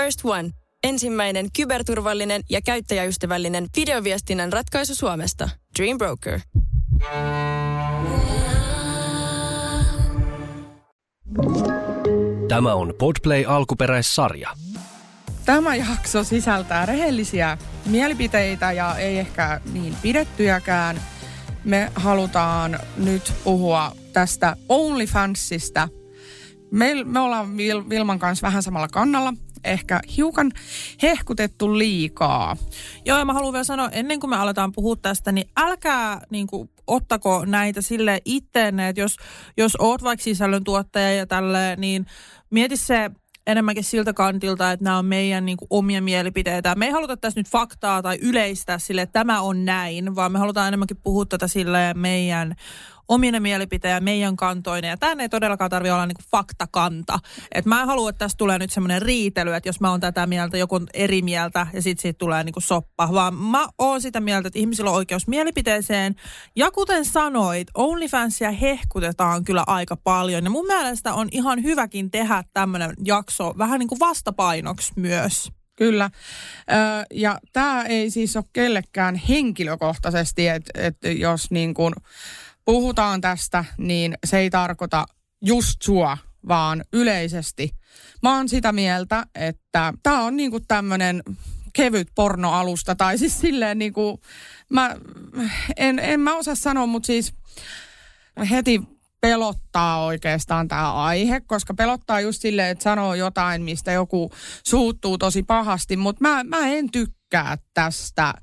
First One. Ensimmäinen kyberturvallinen ja käyttäjäystävällinen videoviestinnän ratkaisu Suomesta. Dream Broker. Tämä on Podplay alkuperäissarja. Tämä jakso sisältää rehellisiä mielipiteitä ja ei ehkä niin pidettyjäkään. Me halutaan nyt puhua tästä OnlyFansista. Me, me ollaan Vil, Vilman kanssa vähän samalla kannalla ehkä hiukan hehkutettu liikaa. Joo, ja mä haluan vielä sanoa, ennen kuin me aletaan puhua tästä, niin älkää niin kuin, ottako näitä sille itteenne, että jos, jos oot vaikka sisällöntuottaja ja tälle, niin mieti se enemmänkin siltä kantilta, että nämä on meidän niin kuin, omia mielipiteitä. Me ei haluta tässä nyt faktaa tai yleistää sille, että tämä on näin, vaan me halutaan enemmänkin puhua tätä sille meidän omine mielipiteen meidän kantoinen. Ja tämä ei todellakaan tarvitse olla niinku faktakanta. Et mä en halua, että tästä tulee nyt semmoinen riitely, että jos mä oon tätä mieltä, joku on eri mieltä ja sitten siitä tulee niinku soppa. Vaan mä oon sitä mieltä, että ihmisillä on oikeus mielipiteeseen. Ja kuten sanoit, OnlyFansia hehkutetaan kyllä aika paljon. Ja mun mielestä on ihan hyväkin tehdä tämmöinen jakso vähän niin kuin vastapainoksi myös. Kyllä. ja tämä ei siis ole kellekään henkilökohtaisesti, että et jos niin kuin puhutaan tästä, niin se ei tarkoita just sua, vaan yleisesti. Mä oon sitä mieltä, että tämä on niinku tämmöinen kevyt pornoalusta, tai siis silleen niinku, mä, en, en mä osaa sanoa, mutta siis heti pelottaa oikeastaan tämä aihe, koska pelottaa just silleen, että sanoo jotain, mistä joku suuttuu tosi pahasti, mutta mä, mä en tykkää tästä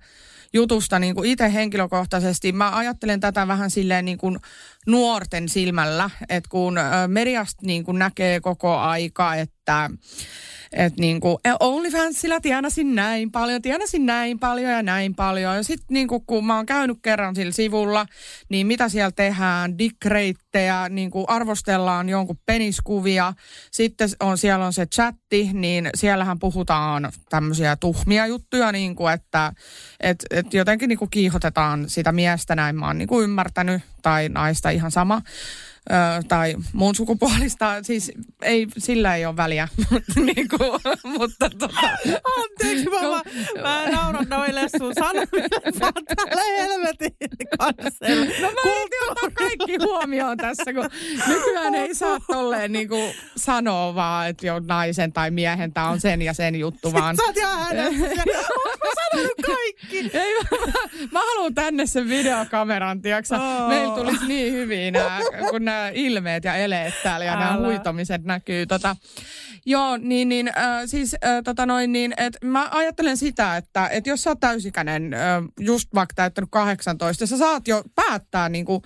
jutusta niin kuin itse henkilökohtaisesti. Mä ajattelen tätä vähän silleen niin kuin nuorten silmällä, että kun mediasta niin kuin näkee koko aika, että että niinku, OnlyFansilla tienasin näin paljon, tienasin näin paljon ja näin paljon. Ja sitten niinku, kun mä oon käynyt kerran sillä sivulla, niin mitä siellä tehdään? Dickreittejä, niinku arvostellaan jonkun peniskuvia. Sitten on, siellä on se chatti, niin siellähän puhutaan tämmöisiä tuhmia juttuja, niinku, että et, et jotenkin niinku kiihotetaan sitä miestä, näin mä oon niinku ymmärtänyt, tai naista ihan sama ö, tai muun sukupuolista. Siis ei, sillä ei ole väliä. niin kuin, mutta tota... Anteeksi, mä, mä, mä nauran noille sun sanomille. Täällä helvetin. No mä en ottaa kaikki huomioon tässä, kun nykyään ei saa tolleen niin kuin sanoa vaan, että jo naisen tai miehen tämä on sen ja sen juttu, vaan... Sä oot ihan Mä sanonut kaikki. Ei, mä, mä, mä haluan tänne sen videokameran, tiiäksä. Oh. Meillä tulisi niin hyvin nämä, kun nämä ilmeet ja eleet täällä ja Älä. nämä huitomiset näkyy. Tota, joo, niin, niin äh, siis äh, tota noin niin, että mä ajattelen sitä, että et jos sä oot täysikäinen, äh, just vaikka täyttänyt 18, sä saat jo päättää niinku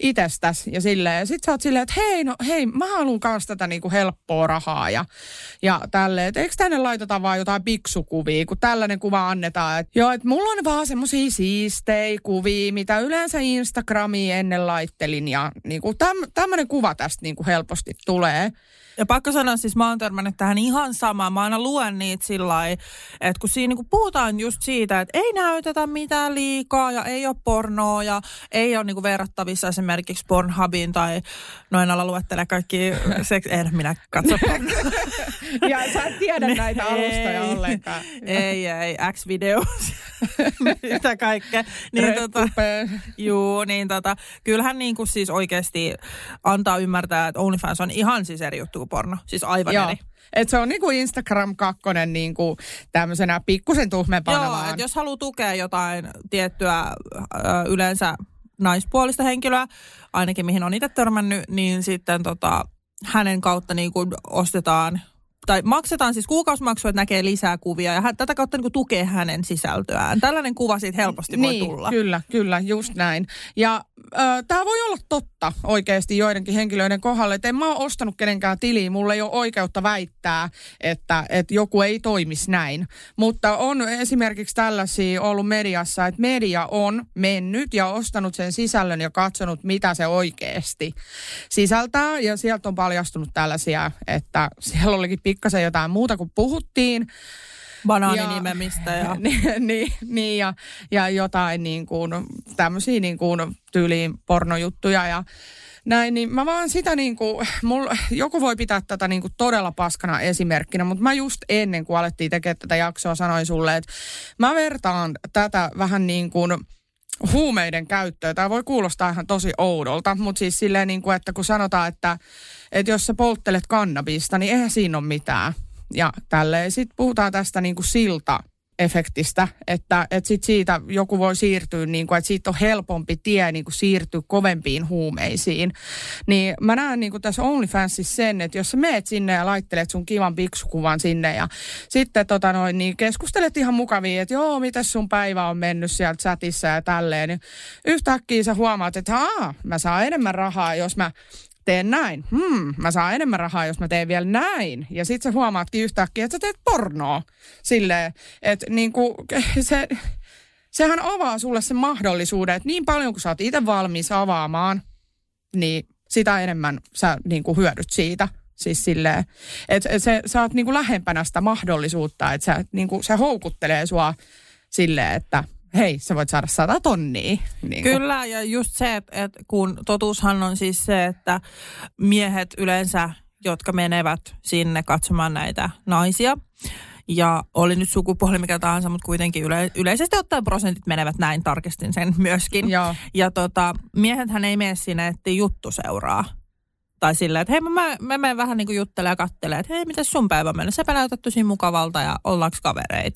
itsestäs ja silleen. Ja sit sä oot silleen, että hei, no hei, mä haluan kanssa tätä niinku helppoa rahaa ja, ja tälleen. Että eikö tänne laiteta vaan jotain piksukuvia, kun tällainen kuva annetaan. Että joo, että mulla on vaan semmosia siistei kuvia, mitä yleensä Instagramiin ennen laittelin ja niinku täm, tämmöinen kuva tästä niinku helposti tulee. Ja pakko sanoa, siis mä oon törmännyt tähän ihan samaan. Mä aina luen niitä sillä että kun siinä niinku puhutaan just siitä, että ei näytetä mitään liikaa ja ei ole pornoa ja ei ole niinku verrattavissa esimerkiksi Pornhubin tai noin ala luettele kaikki seks... En minä katso Ja sä et tiedä näitä alustoja ollenkaan. Ei, ei, X-videos. Mitä kaikkea. Niin, tota, juu, niin tota, kyllähän niin kuin siis oikeasti antaa ymmärtää, että OnlyFans on ihan siis eri juttu kuin porno. Siis aivan Joo. eri. Et se on niinku Instagram 2 niinku tämmöisenä pikkusen tuhmempana Joo, vaan. jos haluaa tukea jotain tiettyä ö, yleensä naispuolista henkilöä, ainakin mihin on itse törmännyt, niin sitten tota, hänen kautta niin kuin ostetaan tai maksetaan siis kuukausimaksu, että näkee lisää kuvia ja hän, tätä kautta niin kuin tukee hänen sisältöään. Tällainen kuva siitä helposti voi niin, tulla. Kyllä, kyllä, just näin. Ja tämä voi olla totta oikeasti joidenkin henkilöiden kohdalle, että en mä ole ostanut kenenkään tiliä, mulla ei ole oikeutta väittää, että, että joku ei toimisi näin. Mutta on esimerkiksi tällaisia ollut mediassa, että media on mennyt ja ostanut sen sisällön ja katsonut, mitä se oikeasti sisältää. Ja sieltä on paljastunut tällaisia, että siellä olikin pikkasen jotain muuta kuin puhuttiin. Banaaninimemistä ja... niin, niin, niin ja, ja jotain niin kuin, tämmöisiä niin kuin tyyliin pornojuttuja ja näin, niin mä vaan sitä niin kuin, mul, joku voi pitää tätä niin kuin todella paskana esimerkkinä, mutta mä just ennen kuin alettiin tekemään tätä jaksoa sanoin sulle, että mä vertaan tätä vähän niin kuin huumeiden käyttöä. Tämä voi kuulostaa ihan tosi oudolta, mutta siis silleen niin kuin, että kun sanotaan, että, että jos sä polttelet kannabista, niin eihän siinä ole mitään. Ja tälleen. Sitten puhutaan tästä niin kuin silta efektistä, että, että sit siitä joku voi siirtyä, niin kuin, että siitä on helpompi tie niin kuin siirtyä kovempiin huumeisiin. Niin mä näen niin kuin tässä OnlyFansissa sen, että jos sä meet sinne ja laittelet sun kivan piksukuvan sinne ja sitten tota noin, niin keskustelet ihan mukavia, että joo, miten sun päivä on mennyt sieltä chatissa ja tälleen, niin yhtäkkiä sä huomaat, että aa, mä saan enemmän rahaa, jos mä teen näin. Hmm, mä saan enemmän rahaa, jos mä teen vielä näin. Ja sit sä huomaatkin yhtäkkiä, että sä teet pornoa. Silleen, että niinku, se, sehän avaa sulle sen mahdollisuuden, että niin paljon kuin sä oot itse valmis avaamaan, niin sitä enemmän sä niinku hyödyt siitä. Siis silleen, että se, sä oot niinku lähempänä sitä mahdollisuutta, että sä, niinku, se houkuttelee sua silleen, että hei, sä voit saada sata tonnia. Niin Kyllä, ja just se, että, että kun totuushan on siis se, että miehet yleensä, jotka menevät sinne katsomaan näitä naisia, ja oli nyt sukupuoli mikä tahansa, mutta kuitenkin yle, yleisesti ottaen prosentit menevät näin, tarkistin sen myöskin. Joo. Ja tota, miehethän ei mene sinne, että juttu seuraa. Tai silleen, että hei mä, mä, menen vähän niin kuin juttelemaan ja katselemaan, että hei miten sun päivä mennyt. Sepä näytät tosi mukavalta ja ollaanko kavereit.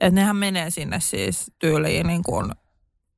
Että nehän menee sinne siis tyyliin niin kuin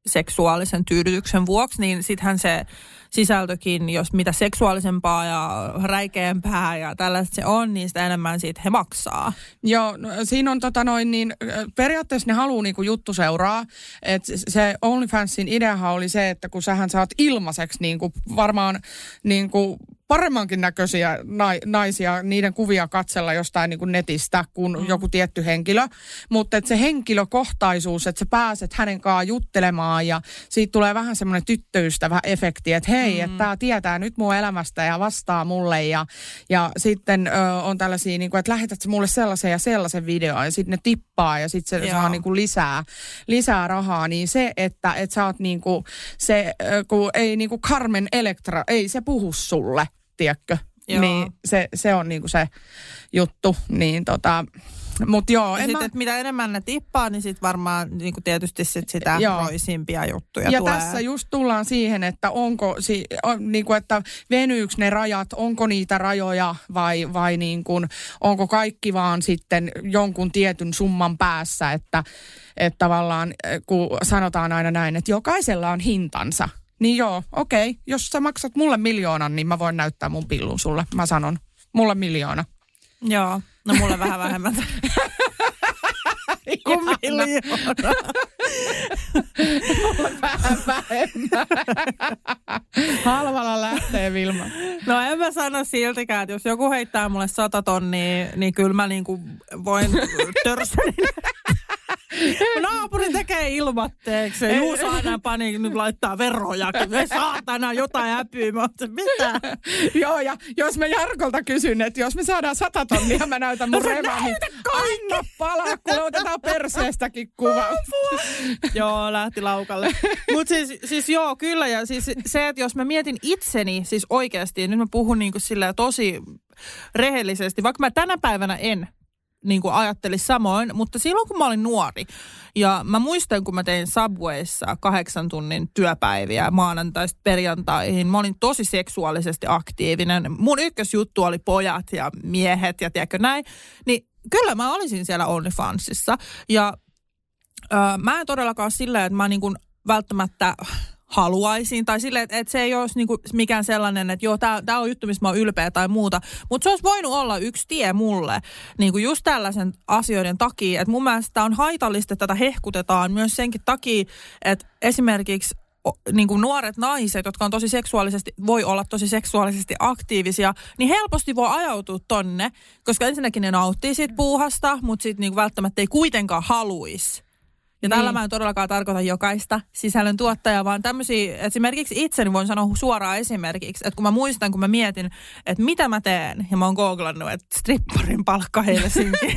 seksuaalisen tyydytyksen vuoksi, niin sittenhän se sisältökin, jos mitä seksuaalisempaa ja räikeämpää ja tällaista se on, niin sitä enemmän siitä he maksaa. Joo, no, siinä on tota noin, niin periaatteessa ne haluaa niinku juttu seuraa. Et se OnlyFansin ideahan oli se, että kun sähän saat ilmaiseksi niinku varmaan niinku paremmankin näköisiä naisia, niiden kuvia katsella jostain niin kuin netistä kuin mm. joku tietty henkilö. Mutta että se henkilökohtaisuus, että sä pääset hänen kanssaan juttelemaan ja siitä tulee vähän semmoinen tyttöystävä efekti, että hei, mm. että tämä tietää nyt mun elämästä ja vastaa mulle ja, ja sitten ö, on tällaisia, niin kuin, että lähetät mulle sellaisen ja sellaisen videon ja sitten ne tippaa ja sitten se Joo. saa niin kuin lisää, lisää rahaa, niin se, että, että sä oot niin kuin, se, kun ei niin kuin Carmen Electra, ei se puhu sulle tiedätkö? Joo. Niin se, se on niinku se juttu. Niin tota, mut joo. Ja sit, mä... mitä enemmän ne tippaa, niin sit varmaan niin tietysti sit sitä joo. roisimpia juttuja ja tulee. tässä just tullaan siihen, että onko, si, on, niin kuin, että venyyks ne rajat, onko niitä rajoja vai, vai niin kuin, onko kaikki vaan sitten jonkun tietyn summan päässä, että, että tavallaan kun sanotaan aina näin, että jokaisella on hintansa. Niin joo, okei. Okay. Jos sä maksat mulle miljoonan, niin mä voin näyttää mun pillun sulle. Mä sanon, mulle miljoona. Joo, no mulle vähän vähemmän. Kuin miljoona. mulle vähän vähemmän. Halvalla lähtee Vilma. No en mä sano siltikään, että jos joku heittää mulle sata tonnia, niin kyllä mä niinku voin törsänin Naapuri tekee ilmatteeksi. Ja Juuso aina pani, nyt laittaa veroja. Me saatana jotain häpyä. Mä mitä? Joo, ja jos mä Jarkolta kysyn, että jos me saadaan sata tonnia, mä näytän mun no remaa, niin anna palaa, kun otetaan perseestäkin kuva. joo, lähti laukalle. Mutta siis, siis joo, kyllä. Ja siis se, että jos mä mietin itseni, siis oikeasti, nyt mä puhun niin kuin tosi rehellisesti, vaikka mä tänä päivänä en niin kuin ajattelisi samoin, mutta silloin kun mä olin nuori ja mä muistan kun mä tein Subwayssa kahdeksan tunnin työpäiviä maanantaista perjantaihin, mä olin tosi seksuaalisesti aktiivinen. Mun ykkösjuttu oli pojat ja miehet ja tiedätkö näin, niin kyllä mä olisin siellä OnlyFansissa ja öö, mä en todellakaan silleen, että mä niin kuin välttämättä haluaisin. Tai silleen, että, että se ei olisi niinku mikään sellainen, että joo, tämä on juttu, missä mä oon ylpeä tai muuta. Mutta se olisi voinut olla yksi tie mulle niinku just tällaisen asioiden takia. Että mun mielestä on haitallista, että tätä hehkutetaan myös senkin takia, että esimerkiksi niin kuin nuoret naiset, jotka on tosi seksuaalisesti, voi olla tosi seksuaalisesti aktiivisia, niin helposti voi ajautua tonne, koska ensinnäkin ne nauttii siitä puuhasta, mutta sitten niin välttämättä ei kuitenkaan haluisi ja niin. tällä mä en todellakaan tarkoita jokaista sisällön tuottajaa, vaan tämmöisiä, esimerkiksi itseni voin sanoa suoraan esimerkiksi, että kun mä muistan, kun mä mietin, että mitä mä teen, ja mä oon googlannut, että stripparin palkka Helsinki.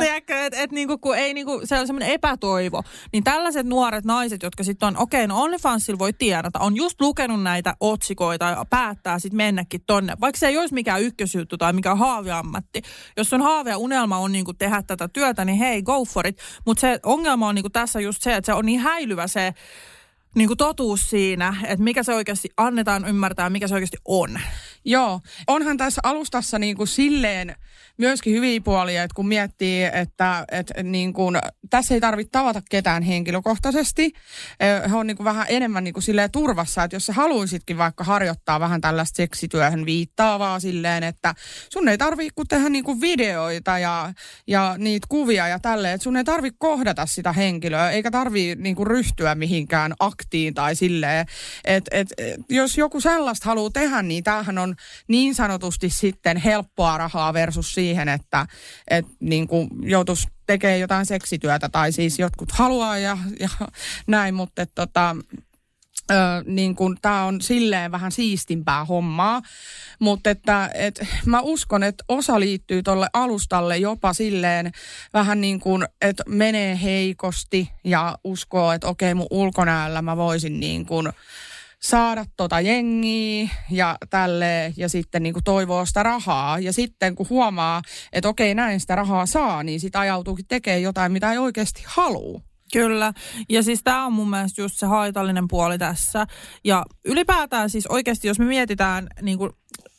Tiedätkö, että et niinku, kun ei niinku, se on semmoinen epätoivo. Niin tällaiset nuoret naiset, jotka sitten on, okei, okay, no OnlyFansilla voi tiedata, on just lukenut näitä otsikoita ja päättää sitten mennäkin tonne. Vaikka se ei olisi mikään ykkösjuttu tai mikään haaveammatti. Jos on haave ja unelma on niinku tehdä tätä työtä, niin hei, go for it. Mutta se ongelma on niinku tässä just se, että se on niin häilyvä se niin kuin totuus siinä, että mikä se oikeasti annetaan ymmärtää, mikä se oikeasti on. Joo, onhan tässä alustassa niin kuin silleen myöskin hyviä puolia, että kun miettii, että, että niin kuin, tässä ei tarvitse tavata ketään henkilökohtaisesti. He on niin kuin vähän enemmän niin kuin silleen turvassa, että jos sä haluaisitkin vaikka harjoittaa vähän tällaista seksityöhön viittaavaa silleen, että sun ei tarvitse kun tehdä niin kuin videoita ja, ja niitä kuvia ja tälleen, että sun ei tarvitse kohdata sitä henkilöä, eikä tarvitse niin kuin ryhtyä mihinkään aktiin tai silleen, että et, jos joku sellaista haluaa tehdä, niin tämähän on niin sanotusti sitten helppoa rahaa versus siihen, että et niin kuin joutuisi tekemään jotain seksityötä tai siis jotkut haluaa ja, ja näin, mutta et, tota, Ö, niin kun, tää on silleen vähän siistimpää hommaa, mutta että et, mä uskon, että osa liittyy tuolle alustalle jopa silleen vähän niin kuin, että menee heikosti ja uskoo, että okei mun ulkonäöllä mä voisin niin kuin, saada tota jengiä ja tälle ja sitten niin kuin toivoo sitä rahaa. Ja sitten kun huomaa, että okei näin sitä rahaa saa, niin sitten ajautuukin tekemään jotain, mitä ei oikeasti halua. Kyllä. Ja siis tämä on mun mielestä just se haitallinen puoli tässä. Ja ylipäätään siis oikeasti, jos me mietitään niin kuin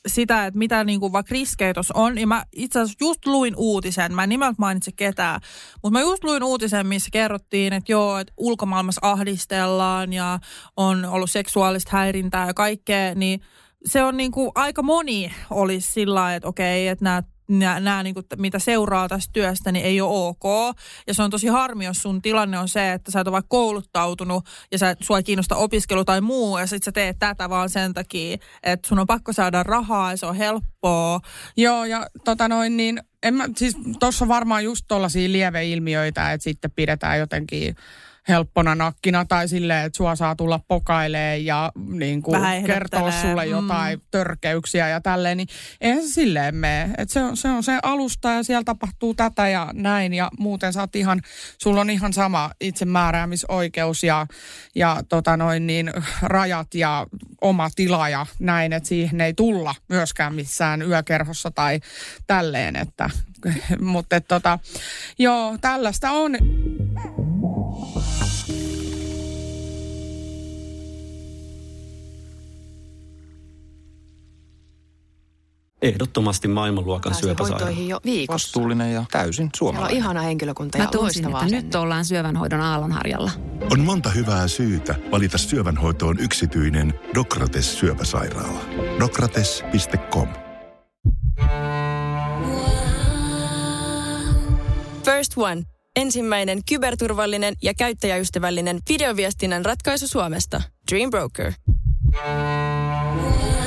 sitä, että mitä niin kuin vaikka riskejä on. Ja mä itse asiassa just luin uutisen, mä en nimeltä mainitse ketään, mutta mä just luin uutisen, missä kerrottiin, että joo, että ulkomaailmassa ahdistellaan ja on ollut seksuaalista häirintää ja kaikkea, niin se on niin kuin aika moni olisi sillä että okei, että nämä nämä, nämä niin kuin, mitä seuraa tästä työstä, niin ei ole ok. Ja se on tosi harmi, jos sun tilanne on se, että sä et ole vaikka kouluttautunut ja sä, sua ei kiinnosta opiskelu tai muu, ja sit sä teet tätä vaan sen takia, että sun on pakko saada rahaa ja se on helppoa. Joo, ja tota noin, niin en mä, siis tuossa varmaan just tuollaisia lieveilmiöitä, että sitten pidetään jotenkin helppona nakkina tai silleen, että sua saa tulla pokailee ja niin kuin kertoa sulle mm. jotain törkeyksiä ja tälleen, niin eihän se silleen mene. Et se, on, se on se alusta ja siellä tapahtuu tätä ja näin ja muuten sä ihan, sulla on ihan sama itsemääräämisoikeus ja, ja tota noin niin, rajat ja oma tila ja näin, että siihen ei tulla myöskään missään yökerhossa tai tälleen, että mutta tota, joo, tällaista on. Ehdottomasti maailmanluokan syöpäsairaala. jo viikossa. Vastuullinen ja täysin suomalainen. Siellä on ihana henkilökunta ja Mä tunsin, että nyt ollaan syövänhoidon aallonharjalla. On monta hyvää syytä valita syövänhoitoon yksityinen Dokrates syöpäsairaala. Dokrates.com First One. Ensimmäinen kyberturvallinen ja käyttäjäystävällinen videoviestinnän ratkaisu Suomesta. Dream Broker. Hei!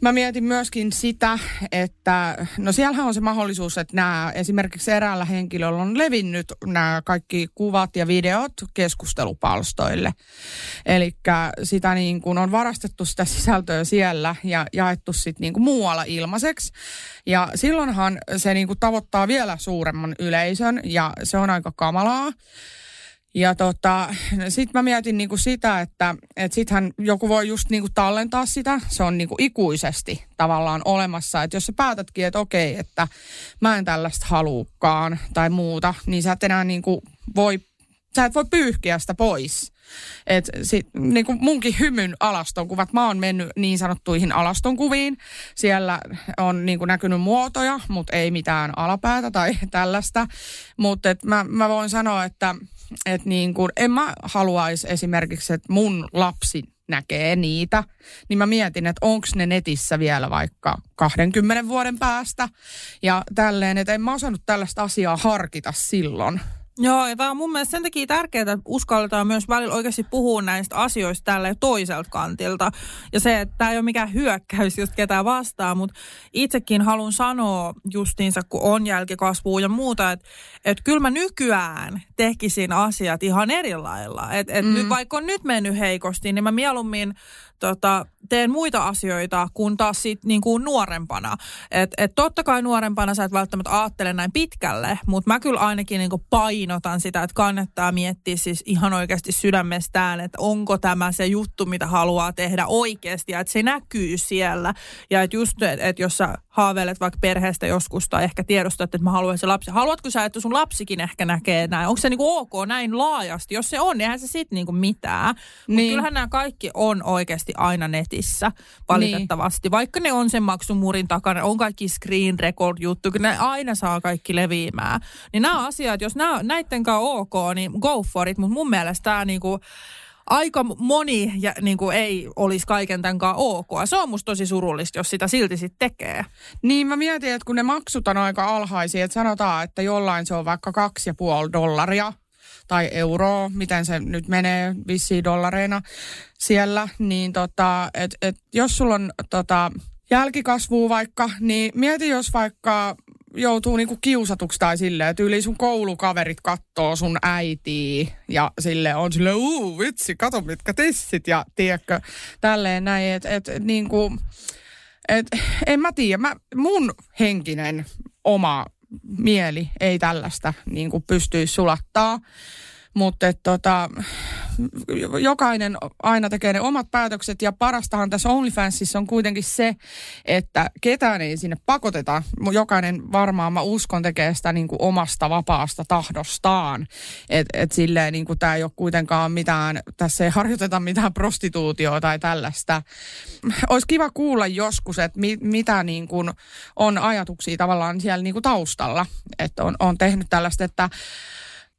Mä mietin myöskin sitä, että no siellähän on se mahdollisuus, että nämä esimerkiksi eräällä henkilöllä on levinnyt nämä kaikki kuvat ja videot keskustelupalstoille. Eli sitä niin kuin on varastettu sitä sisältöä siellä ja jaettu sitten niin kuin muualla ilmaiseksi. Ja silloinhan se niin kuin tavoittaa vielä suuremman yleisön ja se on aika kamalaa. Ja tota, sitten mä mietin niinku sitä, että et sittenhän joku voi just niinku tallentaa sitä. Se on niinku ikuisesti tavallaan olemassa. Että jos sä päätätkin, että okei, että mä en tällaista haluukaan tai muuta, niin sä et enää niinku voi, sä et voi pyyhkiä sitä pois. Et sit, niin kuin munkin hymyn alastonkuvat, mä oon mennyt niin sanottuihin alastonkuviin. Siellä on niin kuin näkynyt muotoja, mutta ei mitään alapäätä tai tällaista. Mutta mä, mä voin sanoa, että et niin kuin, en mä haluaisi esimerkiksi, että mun lapsi näkee niitä, niin mä mietin, että onko ne netissä vielä vaikka 20 vuoden päästä. Ja tälleen, että en mä osannut tällaista asiaa harkita silloin. Joo, ja tämä on mun mielestä sen takia tärkeää, että uskalletaan myös välillä oikeasti puhua näistä asioista tälle toiselta kantilta. Ja se, että tämä ei ole mikään hyökkäys just ketään vastaan, mutta itsekin haluan sanoa justiinsa, kun on jälkikasvua ja muuta, että, että kyllä mä nykyään tekisin asiat ihan eri lailla. Että et mm. nyt, vaikka on nyt mennyt heikosti, niin mä mieluummin tota, teen muita asioita kuin taas sit niin kuin nuorempana. Et, et totta kai nuorempana sä et välttämättä ajattele näin pitkälle, mutta mä kyllä ainakin niin kuin painotan sitä, että kannattaa miettiä siis ihan oikeasti sydämestään, että onko tämä se juttu, mitä haluaa tehdä oikeasti ja että se näkyy siellä. Ja että just, että et jos sä haaveilet vaikka perheestä joskus tai ehkä tiedostat, että mä haluaisin lapsi. Haluatko sä, että sun lapsikin ehkä näkee näin? Onko se niin kuin ok näin laajasti? Jos se on, niin eihän se sitten niin kuin mitään. Mutta niin. kyllähän nämä kaikki on oikeasti aina netissä valitettavasti. Niin. Vaikka ne on sen maksumurin takana, on kaikki screen record juttu, kun ne aina saa kaikki leviämään. Niin nämä asiat, jos nämä, näitten kanssa ok, niin go for it. Mutta mun mielestä tämä niinku, aika moni ja, niin kuin ei olisi kaiken tämän kanssa ok. Se on musta tosi surullista, jos sitä silti sitten tekee. Niin mä mietin, että kun ne maksut on aika alhaisia, että sanotaan, että jollain se on vaikka kaksi ja puoli dollaria tai euroa, miten se nyt menee vissiin dollareina siellä, niin tota, et, et jos sulla on tota, jälkikasvua vaikka, niin mieti jos vaikka joutuu niinku kiusatuksi tai silleen, että yli sun koulukaverit kattoo sun äitiä ja sille on sille uu vitsi, kato mitkä tissit ja tiedätkö, tälleen näin, että et, niinku, et, en mä tiedä, mä, mun henkinen oma mieli ei tällaista niinku pystyisi sulattaa. Mutta tota, jokainen aina tekee ne omat päätökset ja parastahan tässä OnlyFansissa on kuitenkin se, että ketään ei sinne pakoteta. Jokainen varmaan mä uskon tekee sitä niin kuin omasta vapaasta tahdostaan. Että et silleen niin tämä ei ole kuitenkaan mitään, tässä ei harjoiteta mitään prostituutioa tai tällaista. Olisi kiva kuulla joskus, että mi, mitä niin kuin on ajatuksia tavallaan siellä niin kuin taustalla. Että on, on tehnyt tällaista, että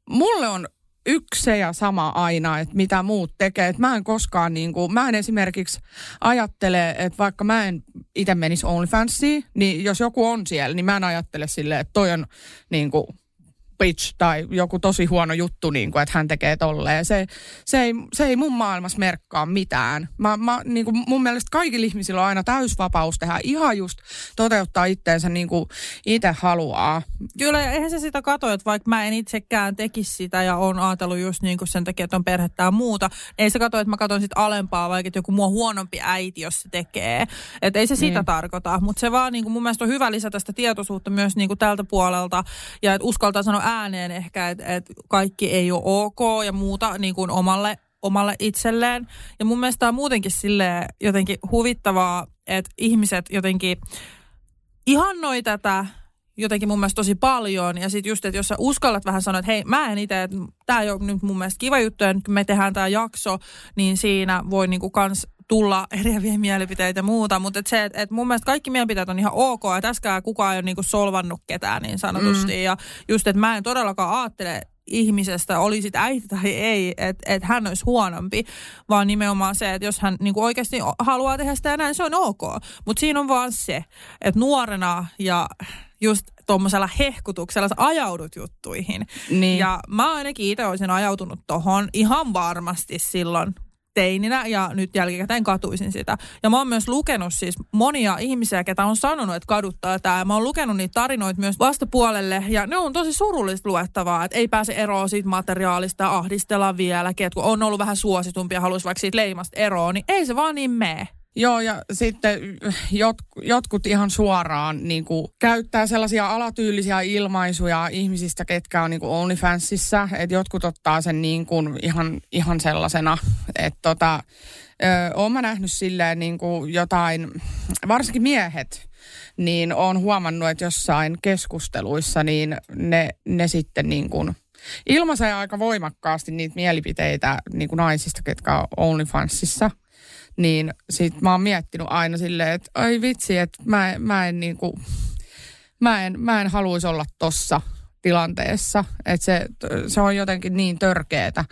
mulle on yksi ja sama aina, että mitä muut tekee. Että mä en koskaan, niin kuin, mä en esimerkiksi ajattele, että vaikka mä en itse menisi OnlyFansiin, niin jos joku on siellä, niin mä en ajattele silleen, että toi on niin kuin, bitch tai joku tosi huono juttu, niin kuin, että hän tekee tolleen. Se, se, ei, se ei mun maailmassa merkkaa mitään. Mä, mä, niin kuin mun mielestä kaikilla ihmisillä on aina täysvapaus tehdä ihan just toteuttaa itteensä niin kuin itse haluaa. Kyllä, eihän se sitä katso, että vaikka mä en itsekään tekisi sitä ja on ajatellut just niin kuin sen takia, että on perhettä ja muuta, niin ei se katso, että mä katson sit alempaa, vaikka joku mua huonompi äiti, jos se tekee. Että ei se sitä niin. tarkoita, mutta se vaan niin kuin mun mielestä on hyvä lisätä sitä tietoisuutta myös niin kuin tältä puolelta ja että uskaltaa sanoa ääneen ehkä, että, että kaikki ei ole ok ja muuta niin kuin omalle, omalle itselleen. Ja mun mielestä on muutenkin sille jotenkin huvittavaa, että ihmiset jotenkin ihannoi tätä jotenkin mun mielestä tosi paljon. Ja sitten just, että jos sä uskallat vähän sanoa, että hei, mä en itse, että tämä ei ole nyt mun mielestä kiva juttu, ja nyt kun me tehdään tämä jakso, niin siinä voi niinku kans tulla eriäviä mielipiteitä ja muuta, mutta et se, että et mun mielestä kaikki mielipiteet on ihan ok, ja tässäkään kukaan ei ole niinku solvannut ketään niin sanotusti, mm. ja just, että mä en todellakaan ajattele ihmisestä, oli sit äiti tai ei, että et hän olisi huonompi, vaan nimenomaan se, että jos hän niinku oikeasti haluaa tehdä sitä näin, se on ok. Mutta siinä on vaan se, että nuorena ja just tuommoisella hehkutuksella sä ajaudut juttuihin. Niin. Ja mä ainakin itse olisin ajautunut tohon ihan varmasti silloin teininä ja nyt jälkikäteen katuisin sitä. Ja mä oon myös lukenut siis monia ihmisiä, ketä on sanonut, että kaduttaa tämä. Mä oon lukenut niitä tarinoita myös vastapuolelle ja ne on tosi surullista luettavaa, että ei pääse eroon siitä materiaalista ja ahdistella vieläkin. Että kun on ollut vähän suositumpi ja haluaisi vaikka siitä leimasta eroon, niin ei se vaan niin mene. Joo, ja sitten jot, jotkut ihan suoraan niin kuin, käyttää sellaisia alatyylisiä ilmaisuja ihmisistä, ketkä on niin kuin OnlyFansissa. Että jotkut ottaa sen niin kuin, ihan, ihan sellaisena, että tota, oon mä nähnyt silleen niin kuin jotain, varsinkin miehet, niin on huomannut, että jossain keskusteluissa, niin ne, ne sitten niin kuin, ilmaisee aika voimakkaasti niitä mielipiteitä niin kuin naisista, ketkä on OnlyFansissa – niin sit mä oon miettinyt aina silleen, että ai vitsi, että mä, mä en niinku, mä en, mä en haluaisi olla tossa tilanteessa. Että se, se on jotenkin niin törkeetä,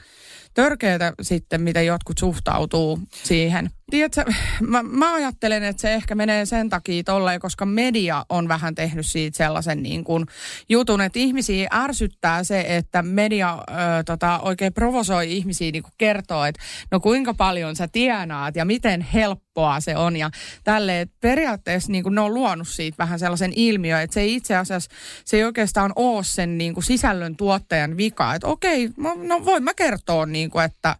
törkeätä sitten, miten jotkut suhtautuu siihen. Tiedätkö, mä, mä ajattelen, että se ehkä menee sen takia tolleen, koska media on vähän tehnyt siitä sellaisen niin kuin jutun, että ihmisiä ärsyttää se, että media ö, tota, oikein provosoi ihmisiä niin kuin kertoo, että no kuinka paljon sä tienaat ja miten helppoa se on. Ja tälleen, periaatteessa niin kuin ne on luonut siitä vähän sellaisen ilmiön, että se itse asiassa, se ei oikeastaan ole sen niin kuin sisällön tuottajan vika. Että okei, no voin mä kertoa, niin kuin, että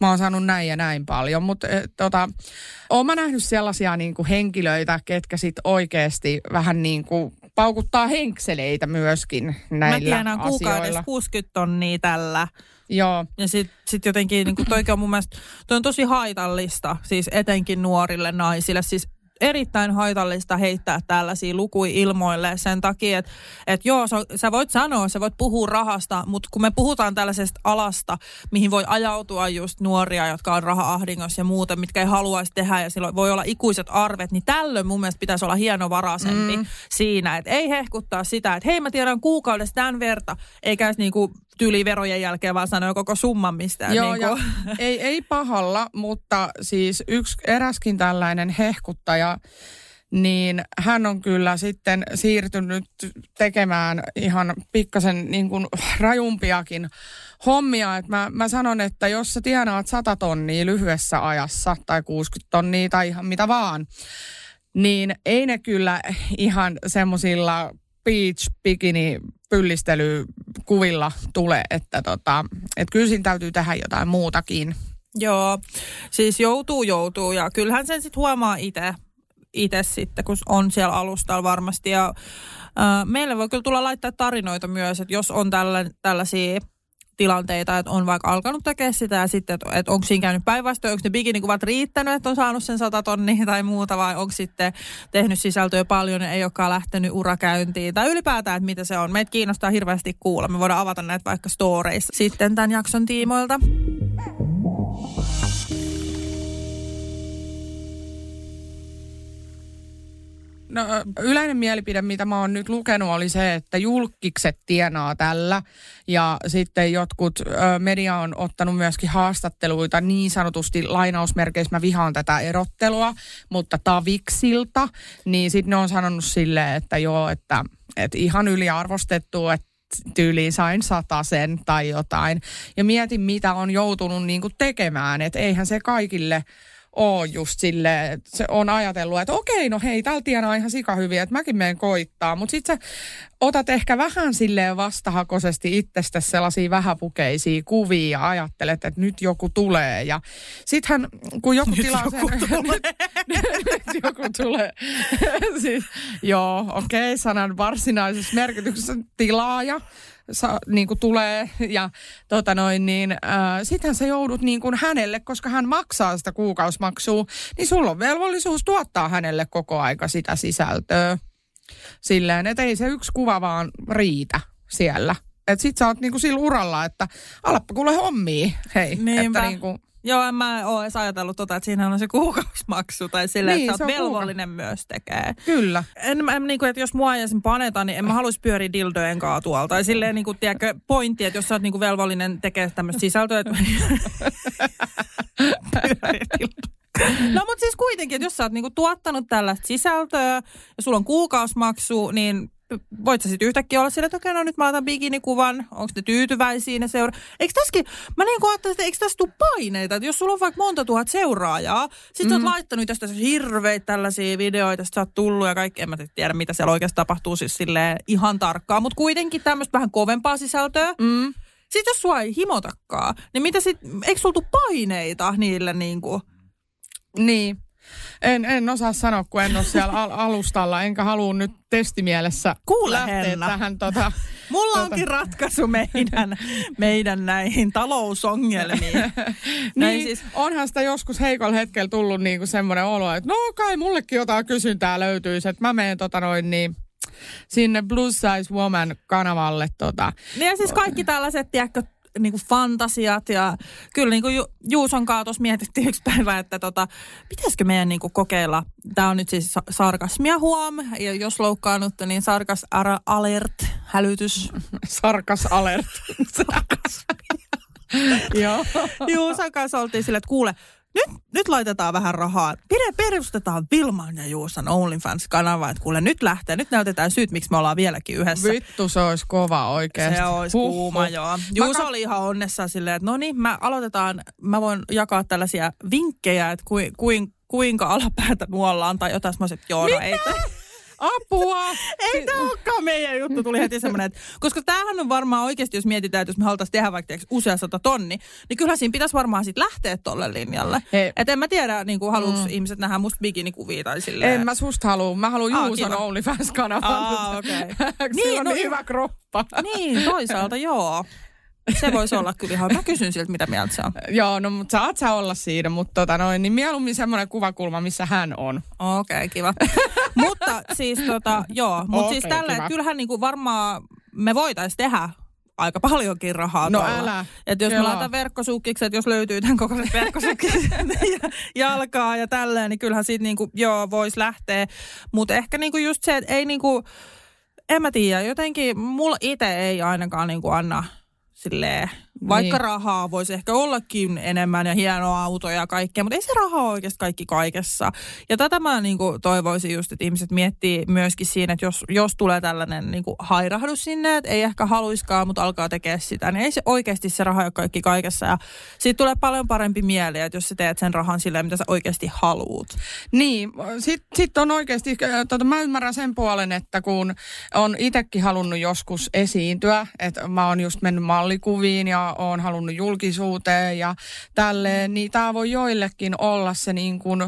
mä oon saanut näin ja näin paljon, mutta tota, oon mä nähnyt sellaisia niin kuin henkilöitä, ketkä sit oikeasti vähän niin kuin paukuttaa henkseleitä myöskin näillä Mä tiedän kuukaudessa 60 tonnia tällä. Joo. Ja sitten sit jotenkin, niin toi on mun mielestä, toi on tosi haitallista, siis etenkin nuorille naisille. Siis erittäin haitallista heittää tällaisia lukuja ilmoille sen takia, että, että joo, sä voit sanoa, sä voit puhua rahasta, mutta kun me puhutaan tällaisesta alasta, mihin voi ajautua just nuoria, jotka on raha-ahdingossa ja muuta, mitkä ei haluaisi tehdä ja silloin voi olla ikuiset arvet, niin tällöin mun mielestä pitäisi olla hienovaraisempi mm. siinä, että ei hehkuttaa sitä, että hei mä tiedän kuukaudessa tämän verta, eikä niinku tyyli verojen jälkeen, vaan sanoo koko summan mistään. Joo, niin kuin. ja ei, ei pahalla, mutta siis yksi eräskin tällainen hehkuttaja, niin hän on kyllä sitten siirtynyt tekemään ihan pikkasen niin kuin rajumpiakin hommia. Et mä, mä sanon, että jos sä tienaat 100 tonnia lyhyessä ajassa tai 60 tonnia tai ihan mitä vaan, niin ei ne kyllä ihan semmoisilla beach bikini pyllistelykuvilla tule, että tota, et kyllä siinä täytyy tehdä jotain muutakin. Joo, siis joutuu, joutuu ja kyllähän sen sitten huomaa itse itse sitten, kun on siellä alustalla varmasti. Ja, ää, meille voi kyllä tulla laittaa tarinoita myös, että jos on tällä, tällaisia tilanteita, että on vaikka alkanut tekemään sitä ja sitten, että, että onko siinä käynyt päinvastoin, onko ne bikinikuvat riittänyt, että on saanut sen sata tonnia tai muuta vai onko sitten tehnyt sisältöä paljon ja ei olekaan lähtenyt urakäyntiin tai ylipäätään, että mitä se on. Meitä kiinnostaa hirveästi kuulla. Me voidaan avata näitä vaikka storeissa sitten tämän jakson tiimoilta. No, yleinen mielipide, mitä mä oon nyt lukenut, oli se, että julkikset tienaa tällä. Ja sitten jotkut ö, media on ottanut myöskin haastatteluita niin sanotusti lainausmerkeissä. Mä vihaan tätä erottelua, mutta taviksilta. Niin sitten ne on sanonut silleen, että joo, että, että ihan yliarvostettu, että tyyliin sain sen tai jotain. Ja mietin, mitä on joutunut niin tekemään. Että eihän se kaikille ole just silleen, että se on ajatellut, että okei, no hei, täällä tienaa ihan sika hyviä, että mäkin menen koittaa. Mutta sitten sä otat ehkä vähän silleen vastahakoisesti itsestä sellaisia vähäpukeisia kuvia ja ajattelet, että nyt joku tulee. Ja sittenhän, kun joku nyt tilaa joku sen... Tulee. nyt, nyt joku tulee. siis, joo, okei, okay, sanan varsinaisessa merkityksessä tilaaja sa, niin kuin tulee ja tota noin, niin äh, sittenhän sä joudut niin kuin hänelle, koska hän maksaa sitä kuukausmaksua, niin sulla on velvollisuus tuottaa hänelle koko aika sitä sisältöä. Silleen, että ei se yksi kuva vaan riitä siellä. Että sit sä oot niinku sillä uralla, että alappa kuule hommia. Hei, Niinpä. että niinku, Joo, en mä ole edes ajatellut tota, että siinä on se kuukausimaksu tai sille, niin, että sä oot velvollinen kuuka. myös tekee. Kyllä. En, en, niin kuin, että jos mua ei paneta, niin en mä haluaisi pyöriä dildojen kaa tuolla. Tai silleen, niin kuin, tiedätkö, pointti, että jos sä oot niin kuin velvollinen tekee tämmöistä sisältöä, että No mutta siis kuitenkin, että jos sä oot niinku tuottanut tällaista sisältöä ja sulla on kuukausimaksu, niin voit sä sitten yhtäkkiä olla sillä, että okei, no nyt mä otan bikinikuvan, onko ne tyytyväisiä ne seura... Eikö tässäkin, mä niin kuin ajattelin, että eikö tässä tule paineita, että jos sulla on vaikka monta tuhat seuraajaa, sit mm. sä oot mm. laittanut tästä hirveitä tällaisia videoita, sit sä oot tullut ja kaikki, en mä tiedä mitä siellä oikeasti tapahtuu siis silleen ihan tarkkaan, mutta kuitenkin tämmöistä vähän kovempaa sisältöä. Mm. Sitten jos sua ei himotakaan, niin mitä sit, eikö sultu paineita niille niin kuin? Niin. En, en osaa sanoa, kun en ole siellä al- alustalla, enkä halua nyt testimielessä Kuule, lähteä Henna. tähän. Tota, Mulla tota... onkin ratkaisu meidän, meidän näihin talousongelmiin. niin, siis... onhan sitä joskus heikolla hetkellä tullut niinku semmoinen olo, että no kai mullekin jotain kysyntää löytyisi, että mä menen tota noin niin sinne Blue Size Woman kanavalle. Tota. Niin ja siis kaikki tällaiset, tiedätkö, niin kuin fantasiat ja kyllä niin kuin Ju- Juuson kaatos mietittiin yksi päivä, että tota, pitäisikö meidän niin kuin kokeilla, tämä on nyt siis sarkasmia huom, ja jos loukkaanut, niin sarkas alert, hälytys. Sarkas alert. Sarkasmia. Joo. Juusan kanssa oltiin sille, että kuule, nyt, nyt laitetaan vähän rahaa. Pide, perustetaan Vilman ja Juusan OnlyFans-kanava, että kuule nyt lähtee, nyt näytetään syyt, miksi me ollaan vieläkin yhdessä. Vittu, se olisi kova oikeasti. Se olisi Huh, kuuma, huh. joo. Mä Juuso kat- oli ihan onnessa silleen, että no niin, mä aloitetaan, mä voin jakaa tällaisia vinkkejä, että kui, kuin, kuinka alapäätä nuollaan tai jotain. Mä että joo, no ei, Apua! ei tämä olekaan meidän juttu. Tuli heti semmoinen, että, koska tämähän on varmaan oikeasti, jos mietitään, että jos me haluttaisiin tehdä vaikka usea sata tonni, niin kyllä siinä pitäisi varmaan sitten lähteä tolle linjalle. Hei. Et en mä tiedä, niin kuin, haluuks mm. ihmiset nähdä musta bikinikuvia tai silleen. En mä susta halua. Mä haluan Aa, Juuson. OnlyFans-kanavan. Aa, okei. Sillä Niin, on no niin hyvä kroppa. Niin, toisaalta joo. Se voisi olla kyllä ihan. Mä kysyn siltä, mitä mieltä se on. Joo, no mutta saat sä olla siinä, mutta tota noin, niin mieluummin semmoinen kuvakulma, missä hän on. Okei, okay, kiva. mutta siis tota, joo, mutta Okei, siis tällä, kiva. kyllähän niinku varmaan me voitaisiin tehdä aika paljonkin rahaa No tuolla. älä. Että jos Kelaa. me laitan verkkosukkiksi, että jos löytyy tämän kokoiset verkkosukkikset ja jalkaa ja tälleen, niin kyllähän siitä niinku, joo, voisi lähteä. Mutta ehkä niinku just se, että ei niinku, en mä tiedä, jotenkin mulla itse ei ainakaan niinku anna silleen, vaikka Niin. rahaa voisi ehkä ollakin enemmän ja hienoa autoja ja kaikkea, mutta ei se raha ole oikeasti kaikki kaikessa. Ja tätä mä niin kuin toivoisin just, että ihmiset miettii myöskin siinä, että jos, jos tulee tällainen niin kuin hairahdus sinne, että ei ehkä haluiskaan, mutta alkaa tekemään sitä, niin ei se oikeasti se raha ole kaikki kaikessa. Ja siitä tulee paljon parempi mieli, että jos sä teet sen rahan silleen, mitä sä oikeasti haluut. Niin, sitten sit on oikeasti, äh, tota, mä ymmärrän sen puolen, että kun on itsekin halunnut joskus esiintyä, että mä oon just mennyt mallikuviin ja oon halunnut julkisuuteen ja tälleen, niin tämä voi joillekin olla se niin kuin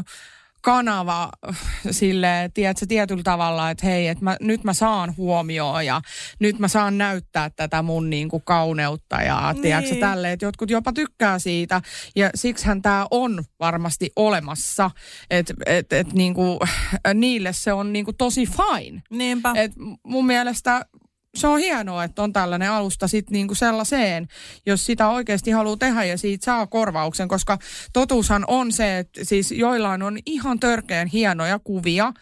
kanava sille, tiedätkö, tietyllä tavalla, että hei, että mä, nyt mä saan huomioon ja nyt mä saan näyttää tätä mun niin kuin kauneutta ja niin. tiedätkö, tälle, että jotkut jopa tykkää siitä ja siksihän tämä on varmasti olemassa, että et, et, niin kuin, niille se on niin kuin tosi fine. Niinpä. Et mun mielestä se on hienoa, että on tällainen alusta sitten niinku sellaiseen, jos sitä oikeasti haluaa tehdä ja siitä saa korvauksen, koska totuushan on se, että siis joillain on ihan törkeän hienoja kuvia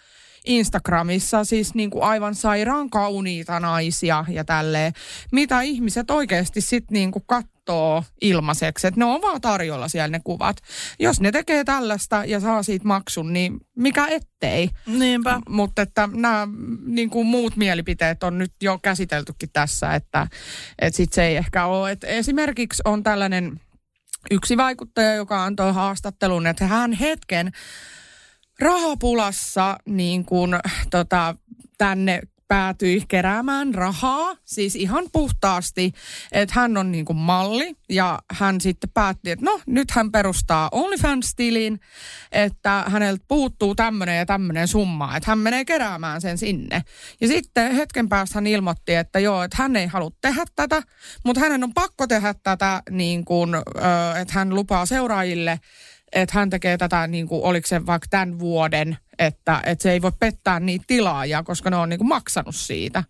Instagramissa, siis niinku aivan sairaan kauniita naisia ja tälleen, mitä ihmiset oikeasti sitten niinku katsoo ilmaiseksi, että ne on vaan tarjolla siellä ne kuvat. Jos ne tekee tällaista ja saa siitä maksun, niin mikä ettei. Niinpä. Mutta että nämä niin kuin muut mielipiteet on nyt jo käsiteltykin tässä, että, että sit se ei ehkä ole. Et esimerkiksi on tällainen yksi vaikuttaja, joka antoi haastattelun, että hän hetken rahapulassa niin kuin, tota, tänne päätyi keräämään rahaa, siis ihan puhtaasti, että hän on niin kuin malli ja hän sitten päätti, että no nyt hän perustaa OnlyFans-tilin, että häneltä puuttuu tämmöinen ja tämmöinen summa, että hän menee keräämään sen sinne. Ja sitten hetken päästä hän ilmoitti, että joo, että hän ei halua tehdä tätä, mutta hänen on pakko tehdä tätä niin kuin, että hän lupaa seuraajille, että hän tekee tätä, niin kuin, oliko se vaikka tämän vuoden, että, että se ei voi pettää niitä tilaajia, koska ne on niin kuin, maksanut siitä.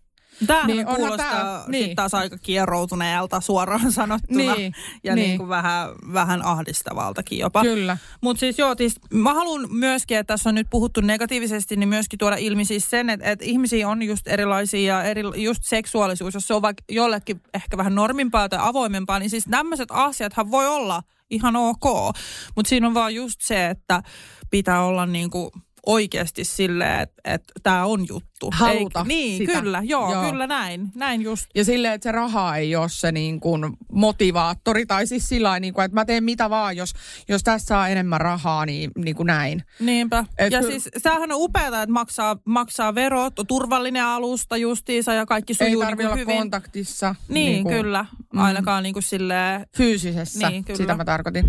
Tämähän Niin, kuulostaa tää- niin. niin. taas aika kieroutuneelta suoraan sanottuna. Niin, ja niin. niin. kuin vähän, vähän ahdistavaltakin jopa. Kyllä. Mutta siis joo, siis mä haluan myöskin, että tässä on nyt puhuttu negatiivisesti, niin myöskin tuoda ilmi siis sen, että, että ihmisiä on just erilaisia ja eri, just seksuaalisuus, jos se on vaikka jollekin ehkä vähän normimpaa tai avoimempaa, niin siis tämmöiset asiathan voi olla ihan ok. Mutta siinä on vaan just se, että pitää olla niinku oikeasti silleen, että, että tämä on juttu. Haluta Eik- Niin, sitä. kyllä, joo, Joo. kyllä näin. Näin just. Ja silleen, että se raha ei ole se niin kuin motivaattori, tai siis sillä niin kuin, että mä teen mitä vaan, jos, jos tässä saa enemmän rahaa, niin, niin kuin näin. Niinpä. Et ja kyllä- siis sehän on upeaa, että maksaa, maksaa verot, on turvallinen alusta justiinsa ja kaikki Ei sujuu tarvi niin olla hyvin. kontaktissa. Niin, niin kuin kyllä. Ainakaan niin kuin silleen, Fyysisessä, Niin, kyllä. sitä mä tarkoitin.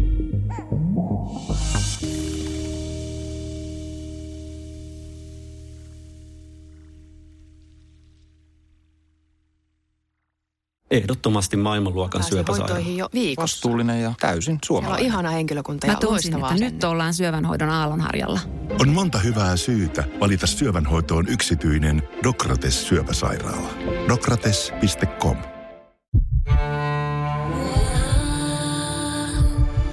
Ehdottomasti maailmanluokan syöpäsairaala. jo viikossa. Vastuullinen ja täysin Siellä on suomalainen. ihana henkilökunta Mä ja tunsin, loistavaa että nyt ollaan syövänhoidon aallonharjalla. On monta hyvää syytä valita syövänhoitoon yksityinen Dokrates syöpäsairaala. Dokrates.com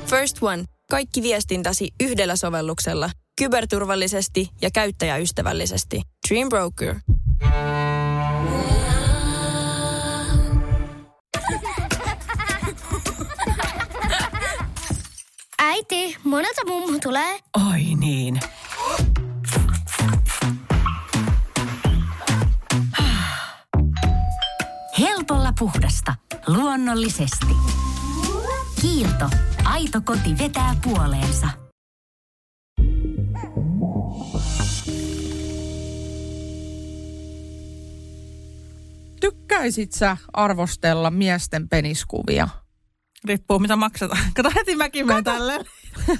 First One. Kaikki viestintäsi yhdellä sovelluksella. Kyberturvallisesti ja käyttäjäystävällisesti. Dream Broker. Äiti, monelta mummu tulee? Oi niin. Helpolla puhdasta. Luonnollisesti. Kiilto. Aito koti vetää puoleensa. Tykkäisit sä arvostella miesten peniskuvia? Riippuu mitä maksetaan. Kato heti mäkin menen tälleen.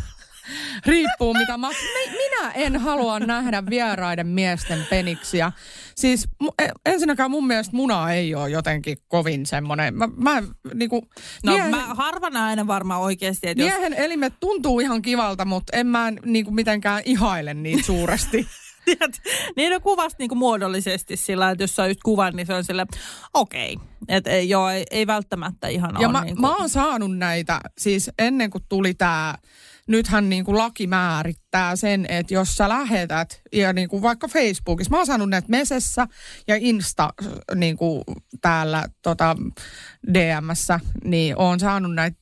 Riippuu mitä mä... Minä en halua nähdä vieraiden miesten peniksiä. Siis mu- e- ensinnäkään mun mielestä muna ei ole jotenkin kovin semmoinen. Mä, mä niinku... No miehen, mä harva aina varmaan oikeasti. Että jos... miehen elimet tuntuu ihan kivalta, mutta en mä niinku mitenkään ihaile niitä suuresti. Tiedät, niin on kuvasta niin kuin muodollisesti sillä, että jos sä just kuvan, niin se on sille okei. Okay. Että ei, joo, ei, ei välttämättä ihan Ja ole. mä, niin kuin... mä oon saanut näitä, siis ennen kuin tuli tämä, nythän niin kuin laki määrittää sen, että jos sä lähetät, ja niin kuin vaikka Facebookissa, mä oon saanut näitä Mesessä ja Insta niin kuin täällä tota, DMssä, niin oon saanut näitä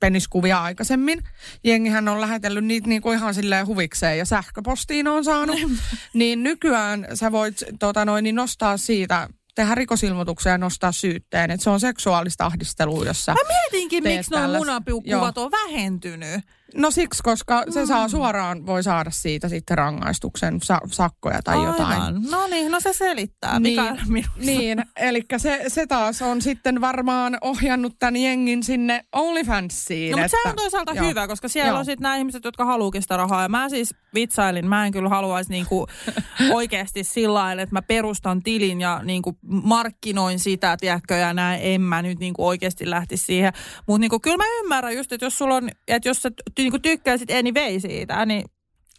peniskuvia aikaisemmin. Jengihän on lähetellyt niitä niinku ihan silleen huvikseen ja sähköpostiin on saanut. niin nykyään sä voit tota noin, niin nostaa siitä tehdä rikosilmoituksia ja nostaa syytteen. Että se on seksuaalista ahdistelua, jossa Mä mietinkin, miksi nuo munapiukkuvat on vähentynyt. No siksi, koska se saa suoraan, voi saada siitä sitten rangaistuksen, sa- sakkoja tai jotain. Aivan. No niin, no se selittää. Niin, Mikä minussa? niin eli se, se taas on sitten varmaan ohjannut tämän jengin sinne OnlyFansiin. No, mutta että, se on toisaalta joo. hyvä, koska siellä Joo. on sitten nämä ihmiset, jotka haluaa sitä rahaa. Ja mä siis vitsailin, mä en kyllä haluaisi niinku oikeasti sillä lailla, että mä perustan tilin ja niinku markkinoin sitä, tiedätkö, ja näin en mä nyt niinku oikeasti lähtisi siihen. Mutta niinku, kyllä mä ymmärrän just, että jos sulla on, että jos sä ty- niinku tykkäisit anyway siitä, niin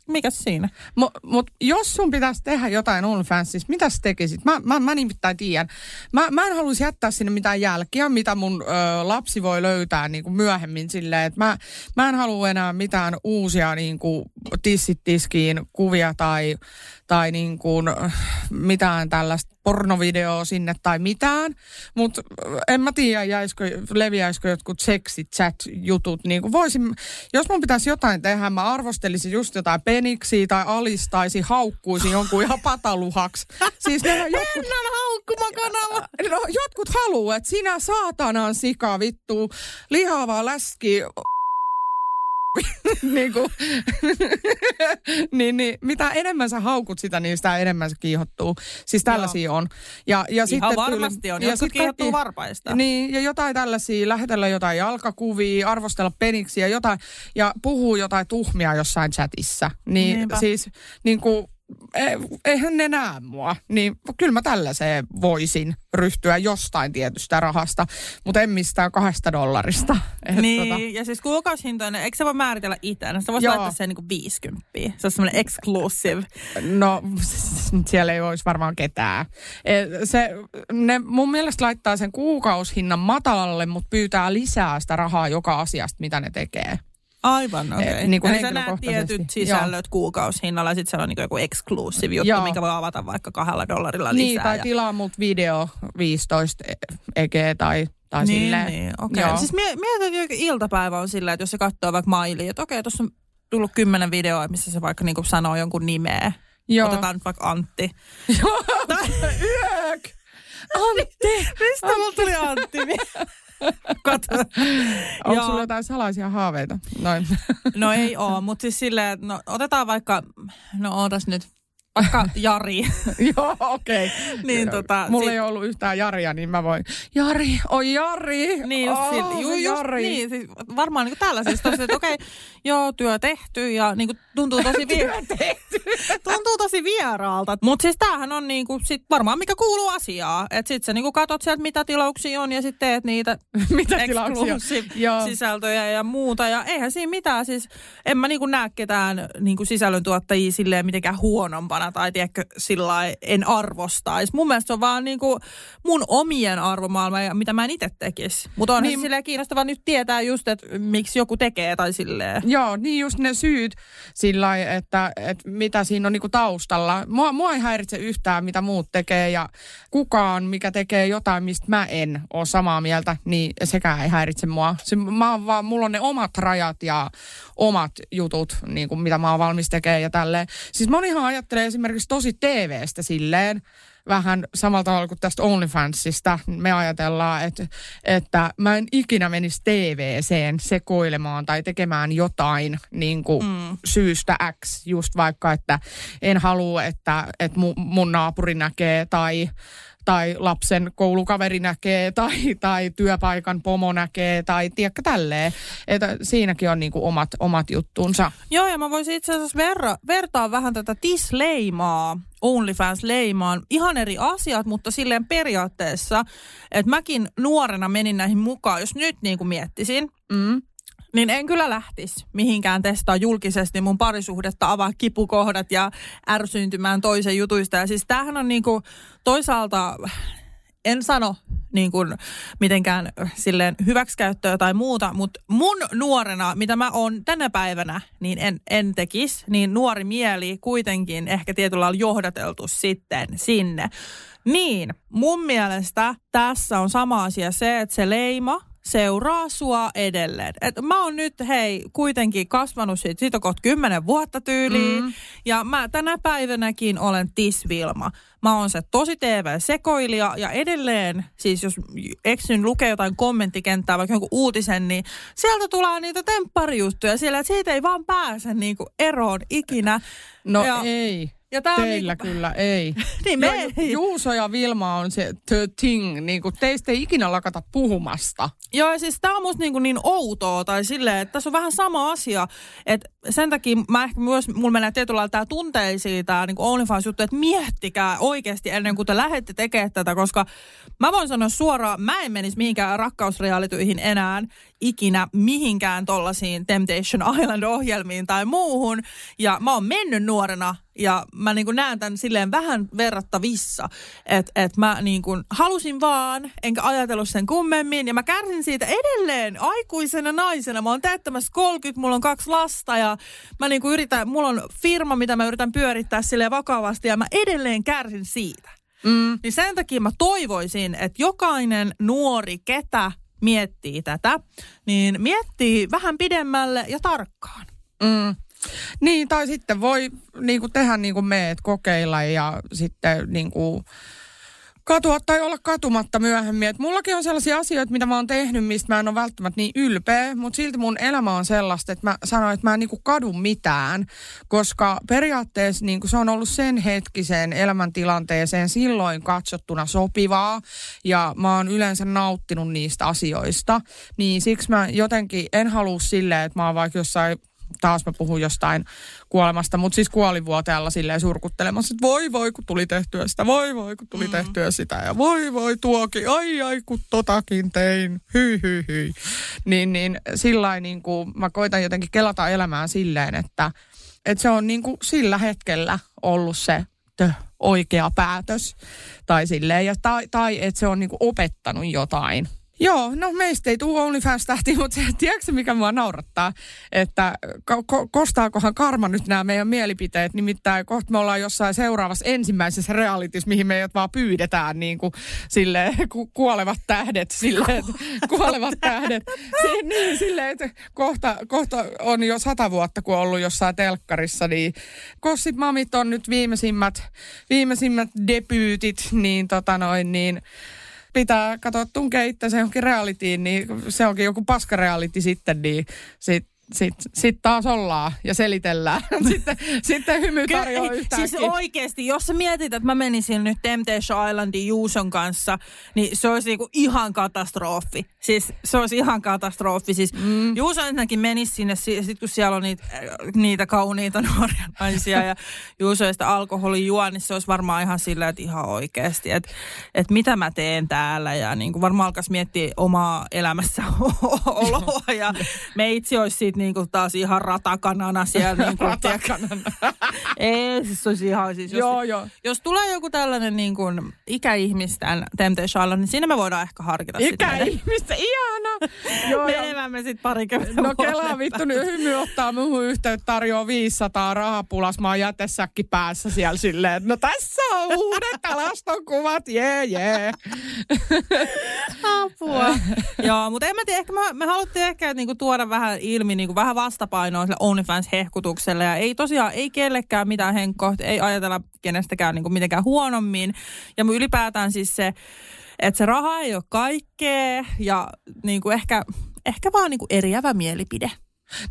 mikä siinä? Mutta mut jos sun pitäisi tehdä jotain OnlyFansissa, mitä sä tekisit? Mä, mä, mä nimittäin tiedän. Mä, mä en haluaisi jättää sinne mitään jälkiä, mitä mun ö, lapsi voi löytää niin kuin myöhemmin silleen, että mä, mä en halua enää mitään uusia niin kuin tissit tiskiin kuvia tai, tai niin kuin, mitään tällaista pornovideoa sinne tai mitään. Mutta en mä tiedä, jäisikö, leviäisikö jotkut seksi chat jutut. Niin kuin voisin, jos mun pitäisi jotain tehdä, mä arvostelisin just jotain peniksiä tai alistaisin, haukkuisin jonkun ihan pataluhaksi. Siis ne jotkut, Hennan haukkumakanava! no, jotkut haluaa, että sinä saatanan sika vittu, lihava läski, niin, kuin, niin, niin, mitä enemmän sä haukut sitä, niin sitä enemmän se kiihottuu. Siis tällaisia on. Ja, ja sitten varmasti on. Ja Jotkut kiihottuu kaikki- varpaista. Niin, ja jotain tällaisia, lähetellä jotain jalkakuvia, arvostella peniksiä, jotain, ja puhuu jotain tuhmia jossain chatissa. Niin Niinpä. siis, niin kuin, eihän ne näe mua. Niin kyllä mä tällaiseen voisin ryhtyä jostain tietystä rahasta, mutta en mistään kahdesta dollarista. Et Niin, tota, ja siis kuukausihintoinen, eikö se voi määritellä itse? Sä voisi Joo. laittaa sen niinku 50. Se on semmoinen exclusive. No, siellä ei olisi varmaan ketään. E, Se, ne mun mielestä laittaa sen kuukaushinnan matalalle, mutta pyytää lisää sitä rahaa joka asiasta, mitä ne tekee. Aivan, okei. Eh, niin kuin sä näet tietyt sisällöt kuukausihinnalla ja sitten siellä on niinku joku exclusive juttu, Joo. mikä voi avata vaikka kahdella dollarilla Niin, lisää. tai ja... tilaa mut video 15 ege tai, tai niin, silleen. niin, okei. Joo. Siis mie- mietin, että iltapäivä on silleen, että jos se katsoo vaikka mailia, että okei, tuossa on tullut kymmenen videoa, missä se vaikka niinku sanoo jonkun nimeä. Joo. Otetaan nyt vaikka Antti. Joo. Yök! Antti! Mistä mulla tuli Antti? Kato. Onko Joo. sulla jotain salaisia haaveita? Noin. No ei oo, mutta siis silleen, no, otetaan vaikka, no ootas nyt, vaikka Jari. Joo, okei. Okay. Niin, tota, Mulla sit- ei ollut yhtään Jaria, niin mä voin. Jari, oi Jari! Niin, just, oh, sille, juu, just Jari. niin, siis varmaan niin tällaisista, että okei, joo, työ tehty ja niin kuin, tuntuu tosi vi- tuntuu tosi vieraalta. Mutta siis tämähän on niin kuin, sit varmaan mikä kuuluu asiaa. Että sit sä niin kuin katot sieltä, mitä tilauksia on ja sitten teet niitä Mitä sisältöjä ja muuta. Ja eihän siinä mitään, siis en mä niin kuin näe ketään niin kuin sisällöntuottajia silleen mitenkään huonompana tyhmänä tai tiedätkö, sillä en arvostaisi. Mun mielestä se on vaan niin kuin mun omien arvomaailma ja mitä mä en itse tekisi. Mutta on niin, silleen kiinnostavaa nyt tietää just, että miksi joku tekee tai silleen. Joo, niin just ne syyt sillä että, että mitä siinä on niinku taustalla. Mua, mua ei häiritse yhtään, mitä muut tekee ja kukaan, mikä tekee jotain, mistä mä en ole samaa mieltä, niin sekään ei häiritse mua. Se, mä vaan, mulla on ne omat rajat ja omat jutut, niin kuin mitä mä oon valmis tekemään ja tälleen. Siis monihan ajattelee esimerkiksi tosi TVstä silleen, vähän samalla tavalla kuin tästä OnlyFansista. Me ajatellaan, että, että mä en ikinä menisi TVCen sekoilemaan tai tekemään jotain niin kuin mm. syystä X, just vaikka, että en halua, että, että mun naapuri näkee tai tai lapsen koulukaveri näkee tai, tai työpaikan pomo näkee tai tiedätkö tälleen. Että siinäkin on niinku omat, omat juttuunsa. Joo ja mä voisin itse asiassa verra, vertaa vähän tätä tisleimaa OnlyFans-leimaan. Ihan eri asiat, mutta silleen periaatteessa, että mäkin nuorena menin näihin mukaan, jos nyt niin kuin miettisin, mm niin en kyllä lähtisi mihinkään testaa julkisesti mun parisuhdetta, avaa kipukohdat ja ärsyntymään toisen jutuista. Ja siis tämähän on niinku toisaalta, en sano niin kuin mitenkään silleen hyväksikäyttöä tai muuta, mutta mun nuorena, mitä mä oon tänä päivänä, niin en, en tekisi, niin nuori mieli kuitenkin ehkä tietyllä lailla johdateltu sitten sinne. Niin, mun mielestä tässä on sama asia se, että se leima – seuraa sua edelleen. Et mä oon nyt, hei, kuitenkin kasvanut siitä, siitä kohta kymmenen vuotta tyyliin. Mm. Ja mä tänä päivänäkin olen tisvilma. Mä oon se tosi TV-sekoilija ja edelleen, siis jos eksyn lukee jotain kommenttikenttää, vaikka jonkun uutisen, niin sieltä tulee niitä tempparijuttuja siellä, että siitä ei vaan pääse niinku eroon ikinä. No ja, ei. Ja tää Teillä niin... kyllä ei. niin me Ju- Juuso ja Vilma on se the thing, niin kuin teistä ei ikinä lakata puhumasta. Joo, ja siis tämä on musta niin, kuin niin outoa, tai silleen, että tässä on vähän sama asia, että sen takia mä ehkä myös, mulla menee tietyllä lailla tämä tunteisiin, tämä niin OnlyFans-juttu, että miettikää oikeasti ennen kuin te lähdette tekemään tätä, koska mä voin sanoa suoraan, mä en menisi mihinkään rakkausrealityihin enää ikinä mihinkään tollasiin Temptation Island-ohjelmiin tai muuhun, ja mä oon mennyt nuorena ja mä niin kuin näen tämän silleen vähän verrattavissa, että et mä niin kuin halusin vaan, enkä ajatellut sen kummemmin. Ja mä kärsin siitä edelleen aikuisena naisena. Mä oon täyttämässä 30, mulla on kaksi lasta ja mä niin kuin yritän, mulla on firma, mitä mä yritän pyörittää sille vakavasti ja mä edelleen kärsin siitä. Mm. Niin sen takia mä toivoisin, että jokainen nuori, ketä miettii tätä, niin miettii vähän pidemmälle ja tarkkaan. Mm. Niin, tai sitten voi niin kuin tehdä niin kuin me, että kokeilla ja sitten niin kuin katua tai olla katumatta myöhemmin. Et mullakin on sellaisia asioita, mitä mä oon tehnyt, mistä mä en ole välttämättä niin ylpeä, mutta silti mun elämä on sellaista, että mä sanoin, että mä en niinku kadu mitään, koska periaatteessa niinku se on ollut sen hetkiseen elämäntilanteeseen silloin katsottuna sopivaa ja mä oon yleensä nauttinut niistä asioista. Niin siksi mä jotenkin en halua silleen, että mä oon vaikka jossain taas mä puhun jostain kuolemasta, mutta siis kuolivuoteella silleen surkuttelemassa, että voi voi kun tuli tehtyä sitä, voi voi kun tuli mm. tehtyä sitä ja voi voi tuokin, ai ai kun totakin tein, hyi hyi hyi. Niin, niin sillä niin kuin mä koitan jotenkin kelata elämään silleen, että, että se on niin kuin sillä hetkellä ollut se tö, oikea päätös tai silleen, ja, tai, tai että se on niin kuin opettanut jotain Joo, no meistä ei tule OnlyFans-tähti, mutta tiedätkö mikä mua naurattaa? Että ko- kostaakohan karma nyt nämä meidän mielipiteet? Nimittäin kohta me ollaan jossain seuraavassa ensimmäisessä realitis, mihin meidät vaan pyydetään niin kuin sille ku- kuolevat tähdet. Sille, kuolevat tähdet. Si- niin, silleen, että kohta, kohta on jo sata vuotta, kun on ollut jossain telkkarissa, niin Kossit Mamit on nyt viimeisimmät, viimeisimmät debyytit, niin tota noin, niin pitää katsoa tunkea itse johonkin realityin, niin se onkin joku paskareality sitten, niin sit sitten sit taas ollaan ja selitellään. sitten, sitten hymy tarjoaa yhtäkkiä. Siis oikeasti, jos sä mietit, että mä menisin nyt Temptation Islandin Juuson kanssa, niin se olisi niinku ihan katastrofi. Siis se olisi ihan katastrofi. Siis mm. Juuso ensinnäkin menisi sinne, sit kun siellä on niitä, niitä kauniita nuoria naisia ja Juuso sitä alkoholin juo, niin se olisi varmaan ihan sillä, että ihan oikeasti, että, että mitä mä teen täällä ja niin kuin varmaan alkaisi miettiä omaa elämässä oloa ja me itse olisi siitä niinku taas ihan ratakanana siellä. Niinku, Ratakanana. Ei, siis olisi ihan siis, jos, Joo, joo. jos tulee joku tällainen niin kuin ikäihmisten Temptation Island, niin siinä me voidaan ehkä harkita sitä. Ikäihmistä, ihana. Joo, ja- Menevämme sitten parikymmentä No kelaa vittu, nyt hymy ottaa muuhun yhteyttä, tarjoaa 500 rahapulas, mä oon jätesäkki päässä siellä silleen, että no tässä on uudet alaston kuvat, jee jee. Apua. Joo, mutta en mä tiedä, ehkä me, me haluttiin ehkä niinku tuoda vähän ilmi niinku vähän vastapainoa sille OnlyFans-hehkutukselle. Ja ei tosiaan, ei kellekään mitään henkkoa, ei ajatella kenestäkään niinku mitenkään huonommin. Ja ylipäätään siis se, että se raha ei ole kaikkea ja niinku ehkä, ehkä vaan niinku eriävä mielipide.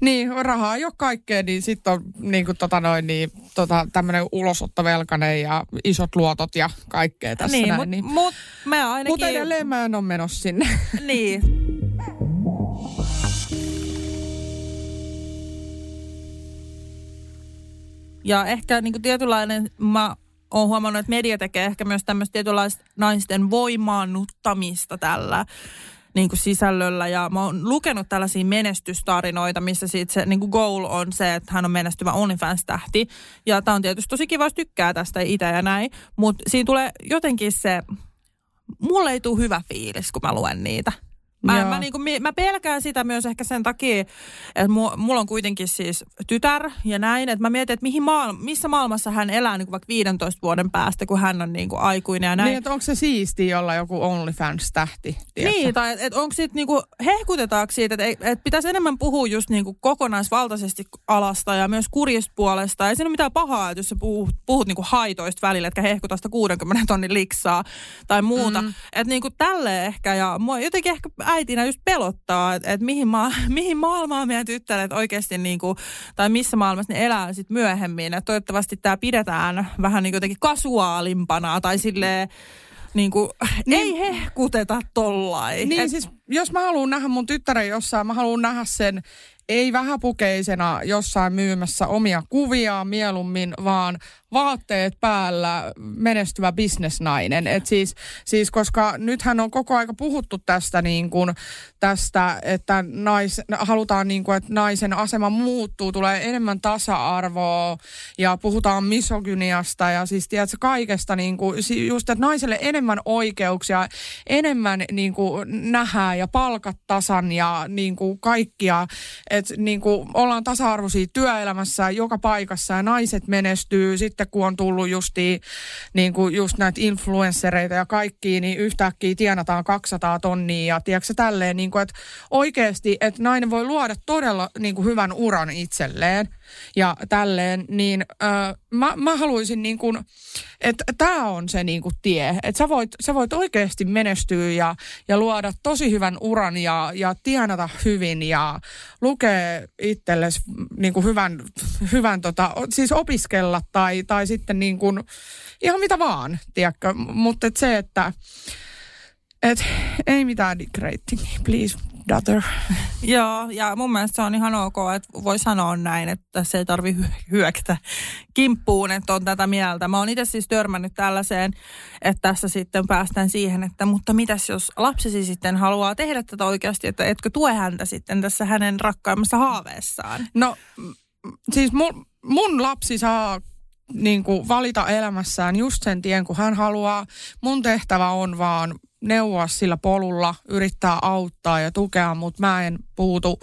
Niin, rahaa ei ole kaikkea, niin sitten on niin kuin, tota noin, niin, tota, tämmöinen ulosottovelkainen ja isot luotot ja kaikkea tässä niin, näin. mutta niin. mut, me ainakin... Mutta edelleen mä en ole menossa sinne. Niin. Ja ehkä niin kuin tietynlainen, mä oon huomannut, että media tekee ehkä myös tämmöistä tietynlaista naisten voimaannuttamista tällä niin kuin sisällöllä. Ja mä oon lukenut tällaisia menestystarinoita, missä siitä se niin kuin goal on se, että hän on menestyvä OnlyFans-tähti. Ja tää on tietysti tosi kiva, jos tykkää tästä itse ja näin. Mutta siinä tulee jotenkin se, mulle ei tule hyvä fiilis, kun mä luen niitä. Mä, Joo. mä, niin kuin, mä pelkään sitä myös ehkä sen takia, että mu, mulla on kuitenkin siis tytär ja näin, että mä mietin, että mihin maailma, missä maailmassa hän elää niin kuin vaikka 15 vuoden päästä, kun hän on niin kuin aikuinen ja näin. Niin, että onko se siistiä olla joku OnlyFans-tähti? tiedätkö? Niin, tai että et onko sitten niinku, hehkutetaanko siitä, että et pitäisi enemmän puhua just niinku kokonaisvaltaisesti alasta ja myös kurjista puolesta. Ei siinä ole mitään pahaa, että jos sä puhut, puhut niinku haitoista välillä, etkä hehkuta sitä 60 tonnin liksaa tai muuta. Mm. Että niinku tälleen ehkä, ja mua jotenkin ehkä äitinä just pelottaa, että et mihin, maa, mihin maailmaan meidän tyttäret oikeasti niinku, tai missä maailmassa ne elää sitten myöhemmin. Että toivottavasti tämä pidetään vähän niinku jotenkin kasuaalimpana tai silleen, niin kuin, niin, ei hehkuteta tollain. Niin Et- siis, jos mä haluan nähdä mun tyttären jossain, mä haluan nähdä sen ei vähäpukeisena jossain myymässä omia kuviaan mieluummin, vaan vaatteet päällä menestyvä bisnesnainen. Et siis, siis, koska nythän on koko aika puhuttu tästä, niin kuin, tästä että nais, halutaan, niin kuin, että naisen asema muuttuu, tulee enemmän tasa-arvoa ja puhutaan misogyniasta ja siis tiedätkö, kaikesta, niin kuin, si- just, että naiselle enemmän oikeuksia, enemmän niin kuin, nähdään ja palkat tasan ja niin kuin, kaikkia, että niin kuin, ollaan tasa-arvoisia työelämässä joka paikassa ja naiset menestyy sitten kun on tullut justiin, niin kuin just näitä influenssereita ja kaikkia, niin yhtäkkiä tienataan 200 tonnia ja tiedätkö tälleen, niin kuin, että oikeasti, että nainen voi luoda todella niin kuin hyvän uran itselleen ja tälleen, niin ö, mä, mä haluaisin niin kuin, että tämä on se niin kuin tie, että sä voit, sä voit oikeasti menestyä ja, ja luoda tosi hyvän uran ja, ja tienata hyvin ja lukea itsellesi niin kuin hyvän, hyvän tota, siis opiskella tai, tai sitten niin kuin, ihan mitä vaan, tiedätkö, mutta et se, että et, ei mitään dick ratingia, please, daughter. Joo, ja mun mielestä se on ihan ok, että voi sanoa näin, että tässä ei tarvi hy- hyökätä kimppuun, että on tätä mieltä. Mä oon itse siis törmännyt tällaiseen, että tässä sitten päästään siihen, että mutta mitäs jos lapsesi sitten haluaa tehdä tätä oikeasti, että etkö tue häntä sitten tässä hänen rakkaimmassa haaveessaan? No siis mun, mun lapsi saa niin kuin valita elämässään just sen tien, kun hän haluaa. Mun tehtävä on vaan neuvoa sillä polulla, yrittää auttaa ja tukea, mutta mä en puutu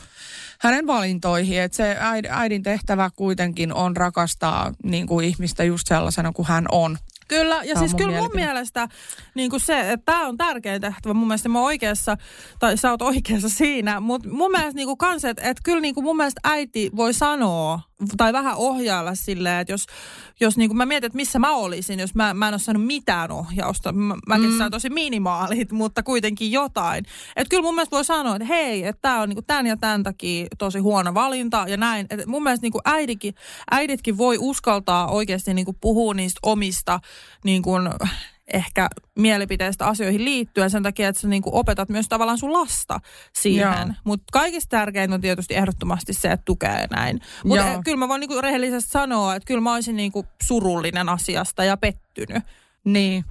hänen valintoihin. Et se äid- äidin tehtävä kuitenkin on rakastaa niin kuin ihmistä just sellaisena kuin hän on. Kyllä, ja on siis mun kyllä mun mielipide. mielestä niin kuin se, että tämä on tärkein tehtävä. Mun mielestä mä oikeassa, tai sä oot oikeassa siinä, mutta mun mielestä niin kuin kans, että, että kyllä niin kuin mun mielestä äiti voi sanoa, tai vähän ohjailla silleen, että jos, jos niin kuin mä mietin, että missä mä olisin, jos mä, mä en ole saanut mitään ohjausta. Mä, mäkin mm. saan tosi minimaalit, mutta kuitenkin jotain. Että kyllä mun mielestä voi sanoa, että hei, että tämä on niin kuin tämän ja tämän takia tosi huono valinta ja näin. Et mun mielestä niin kuin äidikin, äiditkin voi uskaltaa oikeasti niin kuin puhua niistä omista niin kuin, ehkä mielipiteistä asioihin liittyen sen takia, että sä niin kuin opetat myös tavallaan sun lasta siihen. Mutta kaikista tärkeintä on tietysti ehdottomasti se, että tukee näin. Mutta Joo. kyllä mä voin niin kuin rehellisesti sanoa, että kyllä mä olisin niin kuin surullinen asiasta ja pettynyt. Niin.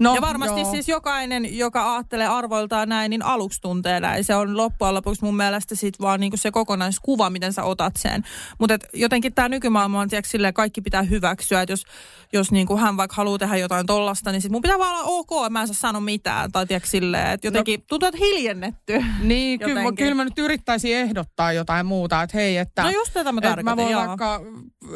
No, ja varmasti joo. siis jokainen, joka ajattelee arvoiltaan näin, niin aluksi tuntee näin. Se on loppujen lopuksi mun mielestä sit vaan niinku se kokonaiskuva, miten sä otat sen. Mutta jotenkin tämä nykymaailma on tiiäks, silleen, kaikki pitää hyväksyä. Että jos, jos niinku hän vaikka haluaa tehdä jotain tollasta, niin sit mun pitää vaan olla ok, mä en saa sano mitään. Tai tiiäks, silleen, että jotenkin no, tuntuu, että hiljennetty. Niin, kyllä, kyllä mä nyt yrittäisin ehdottaa jotain muuta. Että hei, että, no just tätä mä että mä voin joo. vaikka,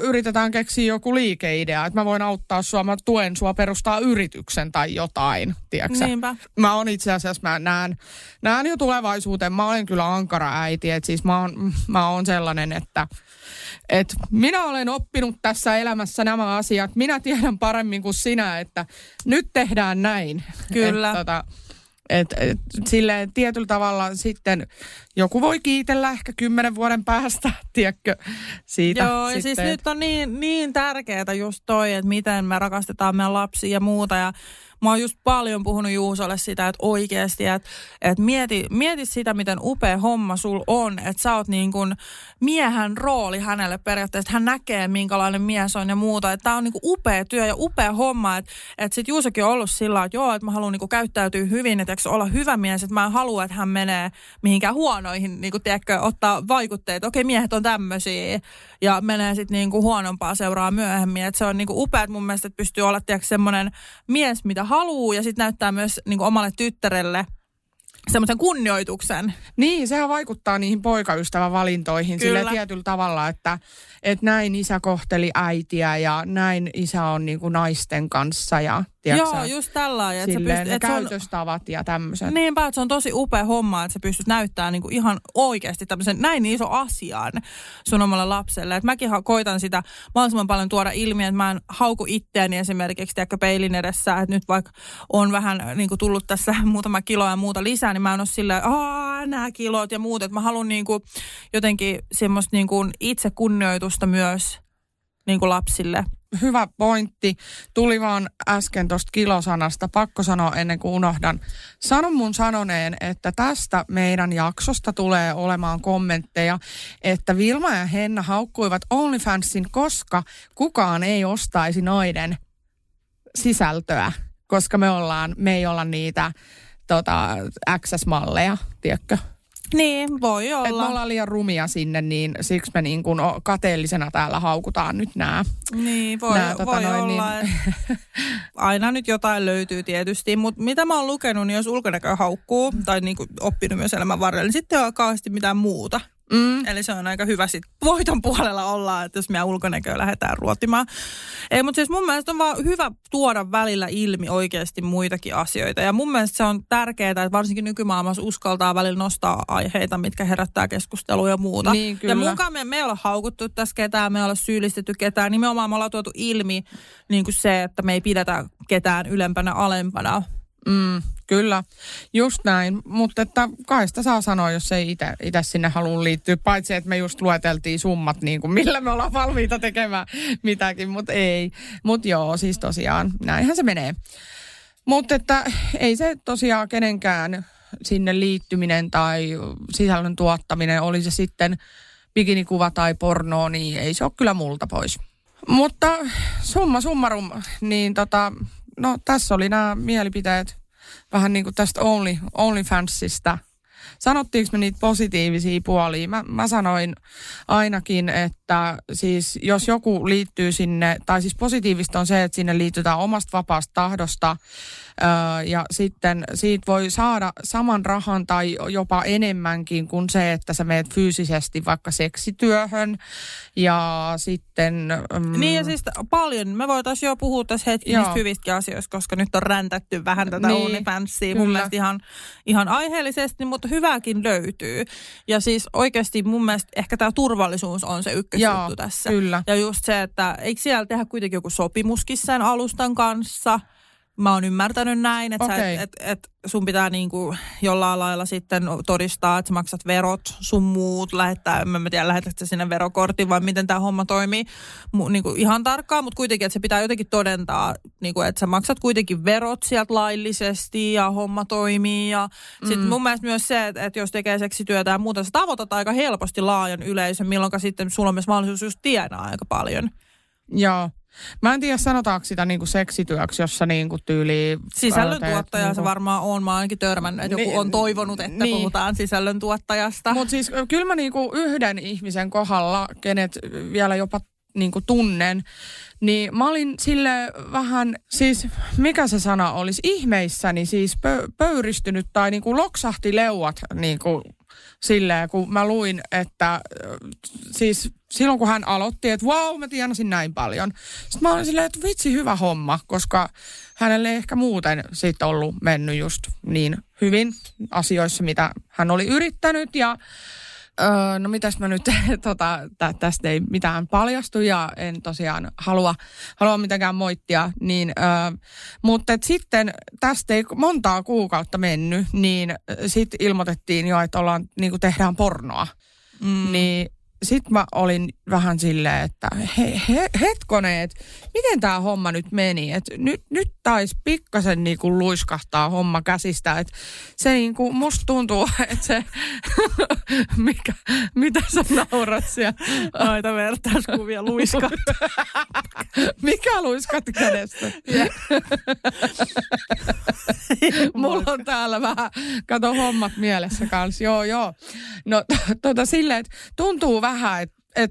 yritetään keksiä joku liikeidea, että mä voin auttaa sua, mä tuen sua perustaa yrityksen tai jotain, tiedätkö Niinpä. Mä oon itse asiassa, mä näen, näen jo tulevaisuuteen, mä olen kyllä ankara äiti, että siis mä oon, mä oon sellainen, että et minä olen oppinut tässä elämässä nämä asiat. Minä tiedän paremmin kuin sinä, että nyt tehdään näin. Kyllä. Et, tota, et, et, silleen tietyllä tavalla sitten joku voi kiitellä ehkä kymmenen vuoden päästä, tiedätkö, siitä. Joo, ja siis nyt on niin, niin tärkeää just toi, että miten me rakastetaan meidän lapsia ja muuta. Ja mä oon just paljon puhunut Juusolle sitä, että oikeasti, että, että mieti, mieti sitä, miten upea homma sul on, että sä oot niin kuin miehen rooli hänelle periaatteessa, että hän näkee, minkälainen mies on ja muuta. Että tää on niin kuin upea työ ja upea homma, että, että sit Juusokin on ollut sillä että joo, että mä haluan niin kuin käyttäytyä hyvin, että olla hyvä mies, että mä en halua, että hän menee mihinkään huonoihin, niin kuin tiedätkö, ottaa vaikutteita. Okei, miehet on tämmöisiä ja menee sitten niin kuin huonompaa seuraa myöhemmin. Että se on niin kuin upea, mun mielestä, että pystyy olla tiedätkö, semmoinen mies, mitä haluaa ja sitten näyttää myös niin kuin omalle tyttärelle semmoisen kunnioituksen. Niin, sehän vaikuttaa niihin poikaystävän valintoihin sillä tietyllä tavalla, että, että näin isä kohteli äitiä ja näin isä on niin kuin naisten kanssa ja Tiedätkö, Joo, just tällainen. Että silleen, pystyt, että käytöstavat on, ja tämmöiset. Niinpä, että se on tosi upea homma, että sä pystyt näyttämään niin ihan oikeasti tämmöisen näin iso asian sun omalle lapselle. Että mäkin koitan sitä mahdollisimman paljon tuoda ilmi, että mä en hauku itteeni esimerkiksi tiedätkö, peilin edessä, että nyt vaikka on vähän niin kuin tullut tässä muutama kilo ja muuta lisää, niin mä en ole silleen, että nämä kilot ja muut. Että mä haluan niin kuin jotenkin semmoista niin itsekunnioitusta myös niin kuin lapsille hyvä pointti. Tuli vaan äsken tuosta kilosanasta. Pakko sanoa ennen kuin unohdan. Sanon mun sanoneen, että tästä meidän jaksosta tulee olemaan kommentteja, että Vilma ja Henna haukkuivat OnlyFansin, koska kukaan ei ostaisi noiden sisältöä, koska me ollaan, me ei olla niitä tota, XS-malleja, tiedätkö? Niin, voi olla. Että me ollaan liian rumia sinne, niin siksi me niin kuin kateellisena täällä haukutaan nyt nämä. Niin, voi, nää, tota voi noin, olla. Niin... aina nyt jotain löytyy tietysti, mutta mitä mä oon lukenut, niin jos ulkonäkö haukkuu, tai niin kuin oppinut myös elämän varrella, niin sitten ei ole kauheasti mitään muuta. Mm. Eli se on aika hyvä sit voiton puolella olla, että jos meidän ulkonäköä lähdetään ruotimaan. Ei, mutta siis mun mielestä on vaan hyvä tuoda välillä ilmi oikeasti muitakin asioita. Ja mun mielestä se on tärkeää, että varsinkin nykymaailmassa uskaltaa välillä nostaa aiheita, mitkä herättää keskustelua ja muuta. Niin, ja mukaan me, me ei ole haukuttu tässä ketään, me ei ole syyllistetty ketään. Nimenomaan me ollaan tuotu ilmi niin kuin se, että me ei pidetä ketään ylempänä alempana Mm, kyllä, just näin. Mutta että kai sitä saa sanoa, jos ei itse sinne halua liittyä. Paitsi, että me just lueteltiin summat, niin kuin millä me ollaan valmiita tekemään mitäkin, mutta ei. Mutta joo, siis tosiaan, näinhän se menee. Mutta että ei se tosiaan kenenkään sinne liittyminen tai sisällön tuottaminen, oli se sitten bikinikuva tai porno, niin ei se ole kyllä multa pois. Mutta summa summarum, niin tota, no tässä oli nämä mielipiteet vähän niin kuin tästä Only, OnlyFansista. Sanottiinko me niitä positiivisia puolia? Mä, mä sanoin ainakin, että siis jos joku liittyy sinne, tai siis positiivista on se, että sinne liitytään omasta vapaasta tahdosta, ja sitten siitä voi saada saman rahan tai jopa enemmänkin kuin se, että sä meet fyysisesti vaikka seksityöhön. Ja sitten... Mm, niin ja siis paljon. Me voitaisiin jo puhua tässä hetki niistä hyvistäkin asioista, koska nyt on räntätty vähän tätä niin, OnlyFansia. Mun mielestä ihan, ihan aiheellisesti, mutta hyvääkin löytyy. Ja siis oikeasti mun mielestä ehkä tämä turvallisuus on se ykkösjuttu tässä. Kyllä. Ja just se, että eikö siellä tehdä kuitenkin joku sopimuskin sen alustan kanssa – Mä oon ymmärtänyt näin, että okay. et, et, et sun pitää niinku jollain lailla sitten todistaa, että sä maksat verot, sun muut, lähettää, en mä tiedä lähetätkö sä sinne verokortin vai miten tämä homma toimii Mu, niinku ihan tarkkaan, mutta kuitenkin, että se pitää jotenkin todentaa, niinku, että sä maksat kuitenkin verot sieltä laillisesti ja homma toimii ja mm. sitten mun mielestä myös se, että, että jos tekee seksityötä ja muuta, sä tavoitat aika helposti laajan yleisön, milloin sitten sulla on myös mahdollisuus just tienaa aika paljon. Joo. Mä en tiedä, sanotaanko sitä niinku seksityöksi, jossa niinku tyyli... Sisällöntuottaja niinku, se varmaan on. Mä ainakin törmännyt, että joku on toivonut, että niin. puhutaan sisällöntuottajasta. Mutta siis kyllä mä niinku yhden ihmisen kohdalla, kenet vielä jopa niinku tunnen, niin mä olin sille vähän, siis mikä se sana olisi, ihmeissäni siis pö, pöyristynyt tai niinku loksahti leuat niinku silleen, kun mä luin, että siis silloin kun hän aloitti, että vau, mä tienasin näin paljon. Sitten mä olin silleen, että vitsi, hyvä homma, koska hänelle ei ehkä muuten siitä ollut mennyt just niin hyvin asioissa, mitä hän oli yrittänyt ja Öö, no mitäs mä nyt, tota, tä, tästä ei mitään paljastu ja en tosiaan halua, halua mitenkään moittia, niin, öö, mutta et sitten tästä ei montaa kuukautta mennyt, niin sitten ilmoitettiin jo, että ollaan, niin tehdään pornoa. Mm. Niin sitten mä olin vähän silleen, että he, he, hetkoneet, miten tämä homma nyt meni? Et nyt, nyt taisi pikkasen niinku luiskahtaa homma käsistä. Et se niinku, musta tuntuu, että se, mikä, mitä sä naurat siellä? Aita vertauskuvia luiskahtaa. mikä luiskahti kädestä? Mulla on täällä vähän, kato hommat mielessä kanssa. Joo, joo. No tota silleen, että tuntuu vähän, että et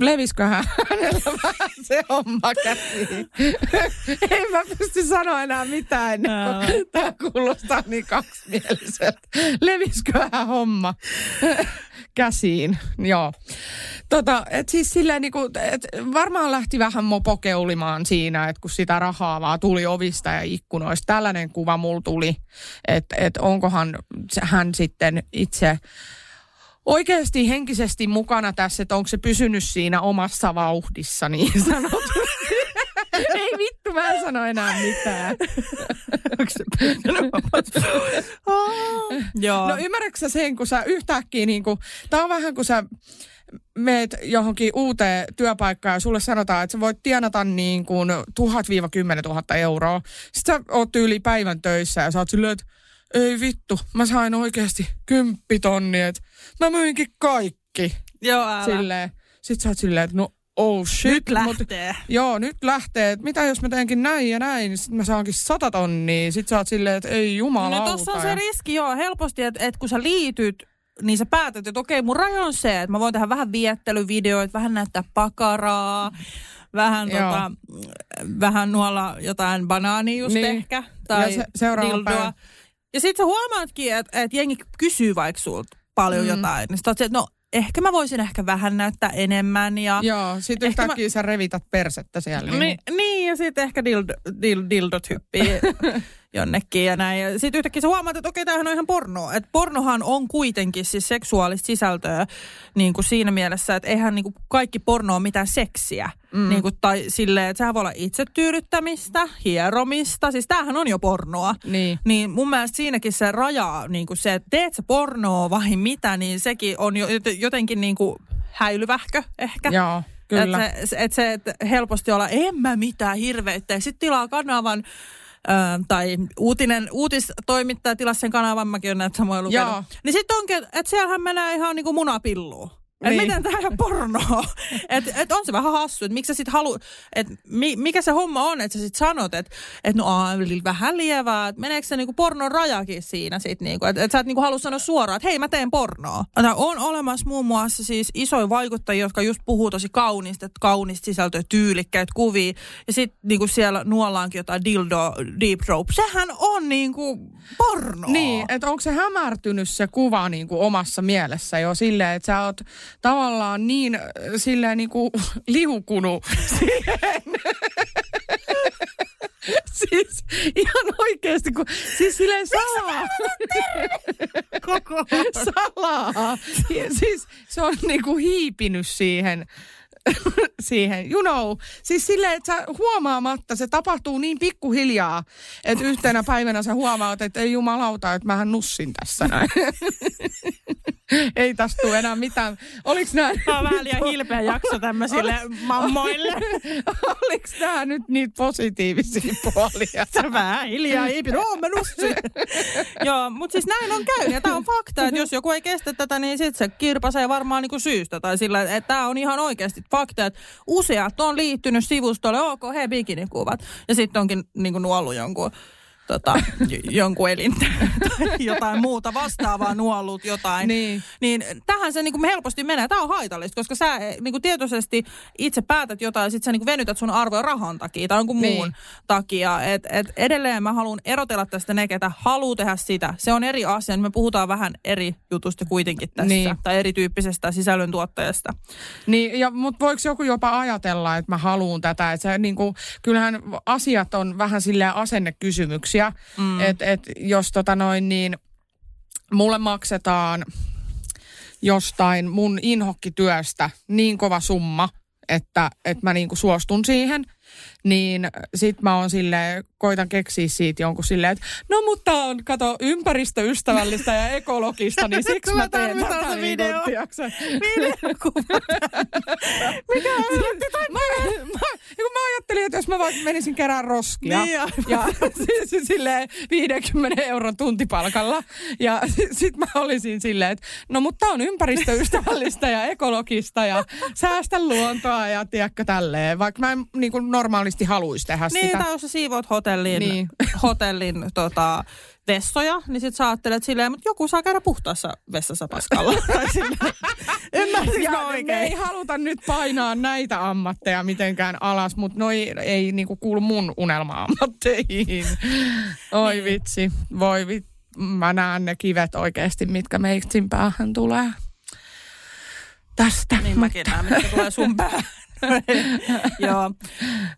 levisköhän hänellä vähän se homma käsiin. en mä pysty sanoa enää mitään ennen kuin tämä kuulostaa niin kaksimieliseltä. Levisköhän homma käsiin, joo. Tota, et siis silleen niinku, et varmaan lähti vähän mopokeulimaan siinä, että kun sitä rahaa vaan tuli ovista ja ikkunoista. Tällainen kuva mulla tuli, että et onkohan hän sitten itse oikeasti henkisesti mukana tässä, että onko se pysynyt siinä omassa vauhdissa niin sanotusti. Ei vittu, mä en sano enää mitään. Onko se Joo. No ymmärrätkö sen, kun sä yhtäkkiä niin kuin, tää on vähän kuin sä meet johonkin uuteen työpaikkaan ja sulle sanotaan, että sä voit tienata niin kuin 1000-10 000 euroa. Sitten sä oot yli päivän töissä ja sä oot silleen, että ei vittu, mä sain oikeasti kymppitonni, että mä myinkin kaikki. Joo, älä. Silleen. Sitten sä oot silleen, että no oh shit. Nyt lähtee. Mut, joo, nyt lähtee. Et mitä jos mä teenkin näin ja näin, niin sitten mä saankin sata tonnia. Sitten sä oot silleen, että ei jumalauta. No tossa on se riski joo helposti, että et kun sä liityt niin sä päätät, että okei, mun raja on se, että mä voin tehdä vähän viettelyvideoita, vähän näyttää pakaraa, vähän, tota, vähän nuolla jotain banaania just Niin. ehkä, tai Ja se- seuraava dildoa. päivä. Ja sit sä huomaatkin, että et jengi kysyy vaikka sulta paljon Mm. jotain, niin sit että no ehkä mä voisin ehkä vähän näyttää enemmän ja... Joo, sit yhtäkkiä sä revität persettä siellä. Niin, Niin. niin, ja sitten ehkä dildo, dil, dildot hyppii jonnekin ja näin. Ja sitten yhtäkkiä sä huomaat, että okei, tämähän on ihan porno. Että pornohan on kuitenkin siis seksuaalista sisältöä niin kuin siinä mielessä, että eihän niin kuin kaikki porno ole mitään seksiä. Mm. Niin kuin, tai silleen, että sehän voi olla itsetyydyttämistä, hieromista. Siis tämähän on jo pornoa. Niin. Niin mun mielestä siinäkin se raja, niin kuin se, että teet sä pornoa vai mitä, niin sekin on jo jotenkin niin kuin häilyvähkö ehkä. Joo, kyllä. Että se, et se, että helposti olla, en mä mitään hirveitä. Sitten tilaa kanavan, ö, tai uutinen, uutistoimittaja tilasi sen kanavan, mäkin olen näitä samoja lukenut. Joo. Niin sitten onkin, että siellähän menee ihan niinku munapilluun. Et Niin. miten tämä on pornoa? Et, et on se vähän hassu, että miksi sä sit halu, et mi, mikä se homma on, että sä sit sanot, että et no aa, vähän lievää, että meneekö se niinku pornon rajakin siinä sit niinku, että et sä et niinku halua sanoa suoraan, että hei mä teen pornoa. Tää on olemassa muun muassa siis isoja vaikuttajia, jotka just puhuu tosi kauniista, että kaunista sisältöä, tyylikkäitä kuvia, ja sitten niinku siellä nuollaankin jotain dildo, deep rope. Sehän on niinku pornoa. Niin, että onko se hämärtynyt se kuva niin kuin omassa mielessä jo silleen, että sä oot tavallaan niin silleen niin kuin liukunut siihen. siis ihan oikeasti, kun, siis silleen salaa. Koko salaa. Ja Siis se on niin kuin hiipinyt siihen siihen, you know. Siis silleen, että sä huomaamatta, se tapahtuu niin pikkuhiljaa, että yhtenä päivänä sä huomaat, että ei jumalauta, että mähän nussin tässä näin. Ei tästä tule enää mitään. Oliks nää... Tämä on vähän liian hilpeä jakso tämmöisille mammoille. Oliks nää nyt niitä positiivisia puolia? Sä vähän hiljaa, ei pidä Joo, mutta siis näin on käynyt ja tämä on fakta, että jos joku ei kestä tätä, niin sitten se kirpasee varmaan niinku syystä tai sillä, että tämä on ihan oikeasti fakta, että useat on liittynyt sivustolle, ok, he bikinikuvat ja sitten onkin niinku nuollut jonkun tota, jonkun elintä tai jotain muuta vastaavaa nuollut jotain. Niin. niin tähän se niin helposti menee. Tämä on haitallista, koska sä niin kuin tietoisesti itse päätät jotain ja sitten sä niin kuin venytät sun arvoja rahan takia tai jonkun niin. muun takia. Et, et edelleen mä haluan erotella tästä ne, ketä haluaa tehdä sitä. Se on eri asia. Me puhutaan vähän eri jutusta kuitenkin tässä. Niin. Tai erityyppisestä sisällöntuottajasta. Niin, ja, mutta voiko joku jopa ajatella, että mä haluan tätä? Että se, niin kuin, kyllähän asiat on vähän silleen asennekysymyksiä kustannuksia. Mm. Että et, jos tota noin niin, mulle maksetaan jostain mun inhokkityöstä niin kova summa, että, että mä niinku suostun siihen, niin sit mä oon sille koitan keksiä siitä jonkun silleen, että no mutta on, kato, ympäristöystävällistä ja ekologista, niin siksi mä teen tätä se video. Videokuva. Mikä mä, mä, mä, mä ajattelin, että jos mä vaikka menisin kerään roskia niin ja siis, silleen 50 euron tuntipalkalla ja sitten sit mä olisin silleen, että no mutta on ympäristöystävällistä ja ekologista ja säästä luontoa ja tiedätkö tälleen, vaikka mä en niin kuin normaalisti haluaisi tehdä niin, sitä. Niin, tai jos sä siivoat hotellin, niin. hotellin tota, vessoja, niin sit sä ajattelet silleen, mutta joku saa käydä puhtaassa vessassa paskalla. Ymmärsitkö mä oikein? Me ei haluta nyt painaa näitä ammatteja mitenkään alas, mutta noi ei niinku kuulu mun unelma-ammatteihin. Oi niin. vitsi, voi vitsi. Mä näen ne kivet oikeasti, mitkä meitsin päähän tulee. Tästä. Niin mäkin näen, mitkä tulee sun päähän. Joo.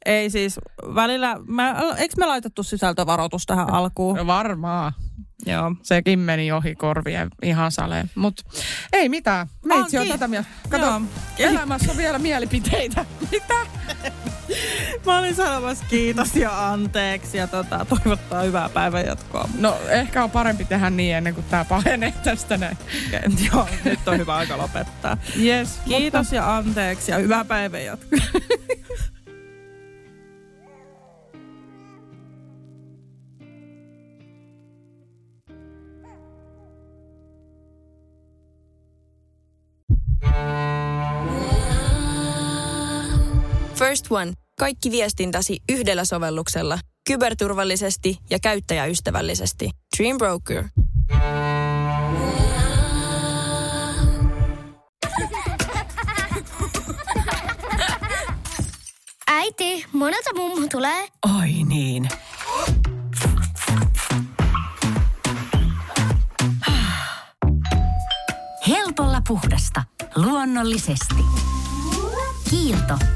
Ei siis, välillä, mä, eikö me laitettu sisältövaroitus tähän alkuun? No varmaan. Joo. Sekin meni ohi korvien ihan saleen. Mutta ei mitään. Meitsi on tätä mieltä. Kato, Joo. elämässä on vielä mielipiteitä. Mitä? Mä olin sanomassa kiitos ja anteeksi ja tota, toivottaa hyvää päivän jatkoa. No ehkä on parempi tehdä niin ennen kuin tää pahenee tästä näin. Joo, nyt on hyvä aika lopettaa. Yes, kiitos mutta... ja anteeksi ja hyvää päivän jatkoa. First One. Kaikki viestintäsi yhdellä sovelluksella. Kyberturvallisesti ja käyttäjäystävällisesti. Dream Broker. Äiti, monelta mummu tulee? Oi niin. Helpolla puhdasta. Luonnollisesti. Kiilto.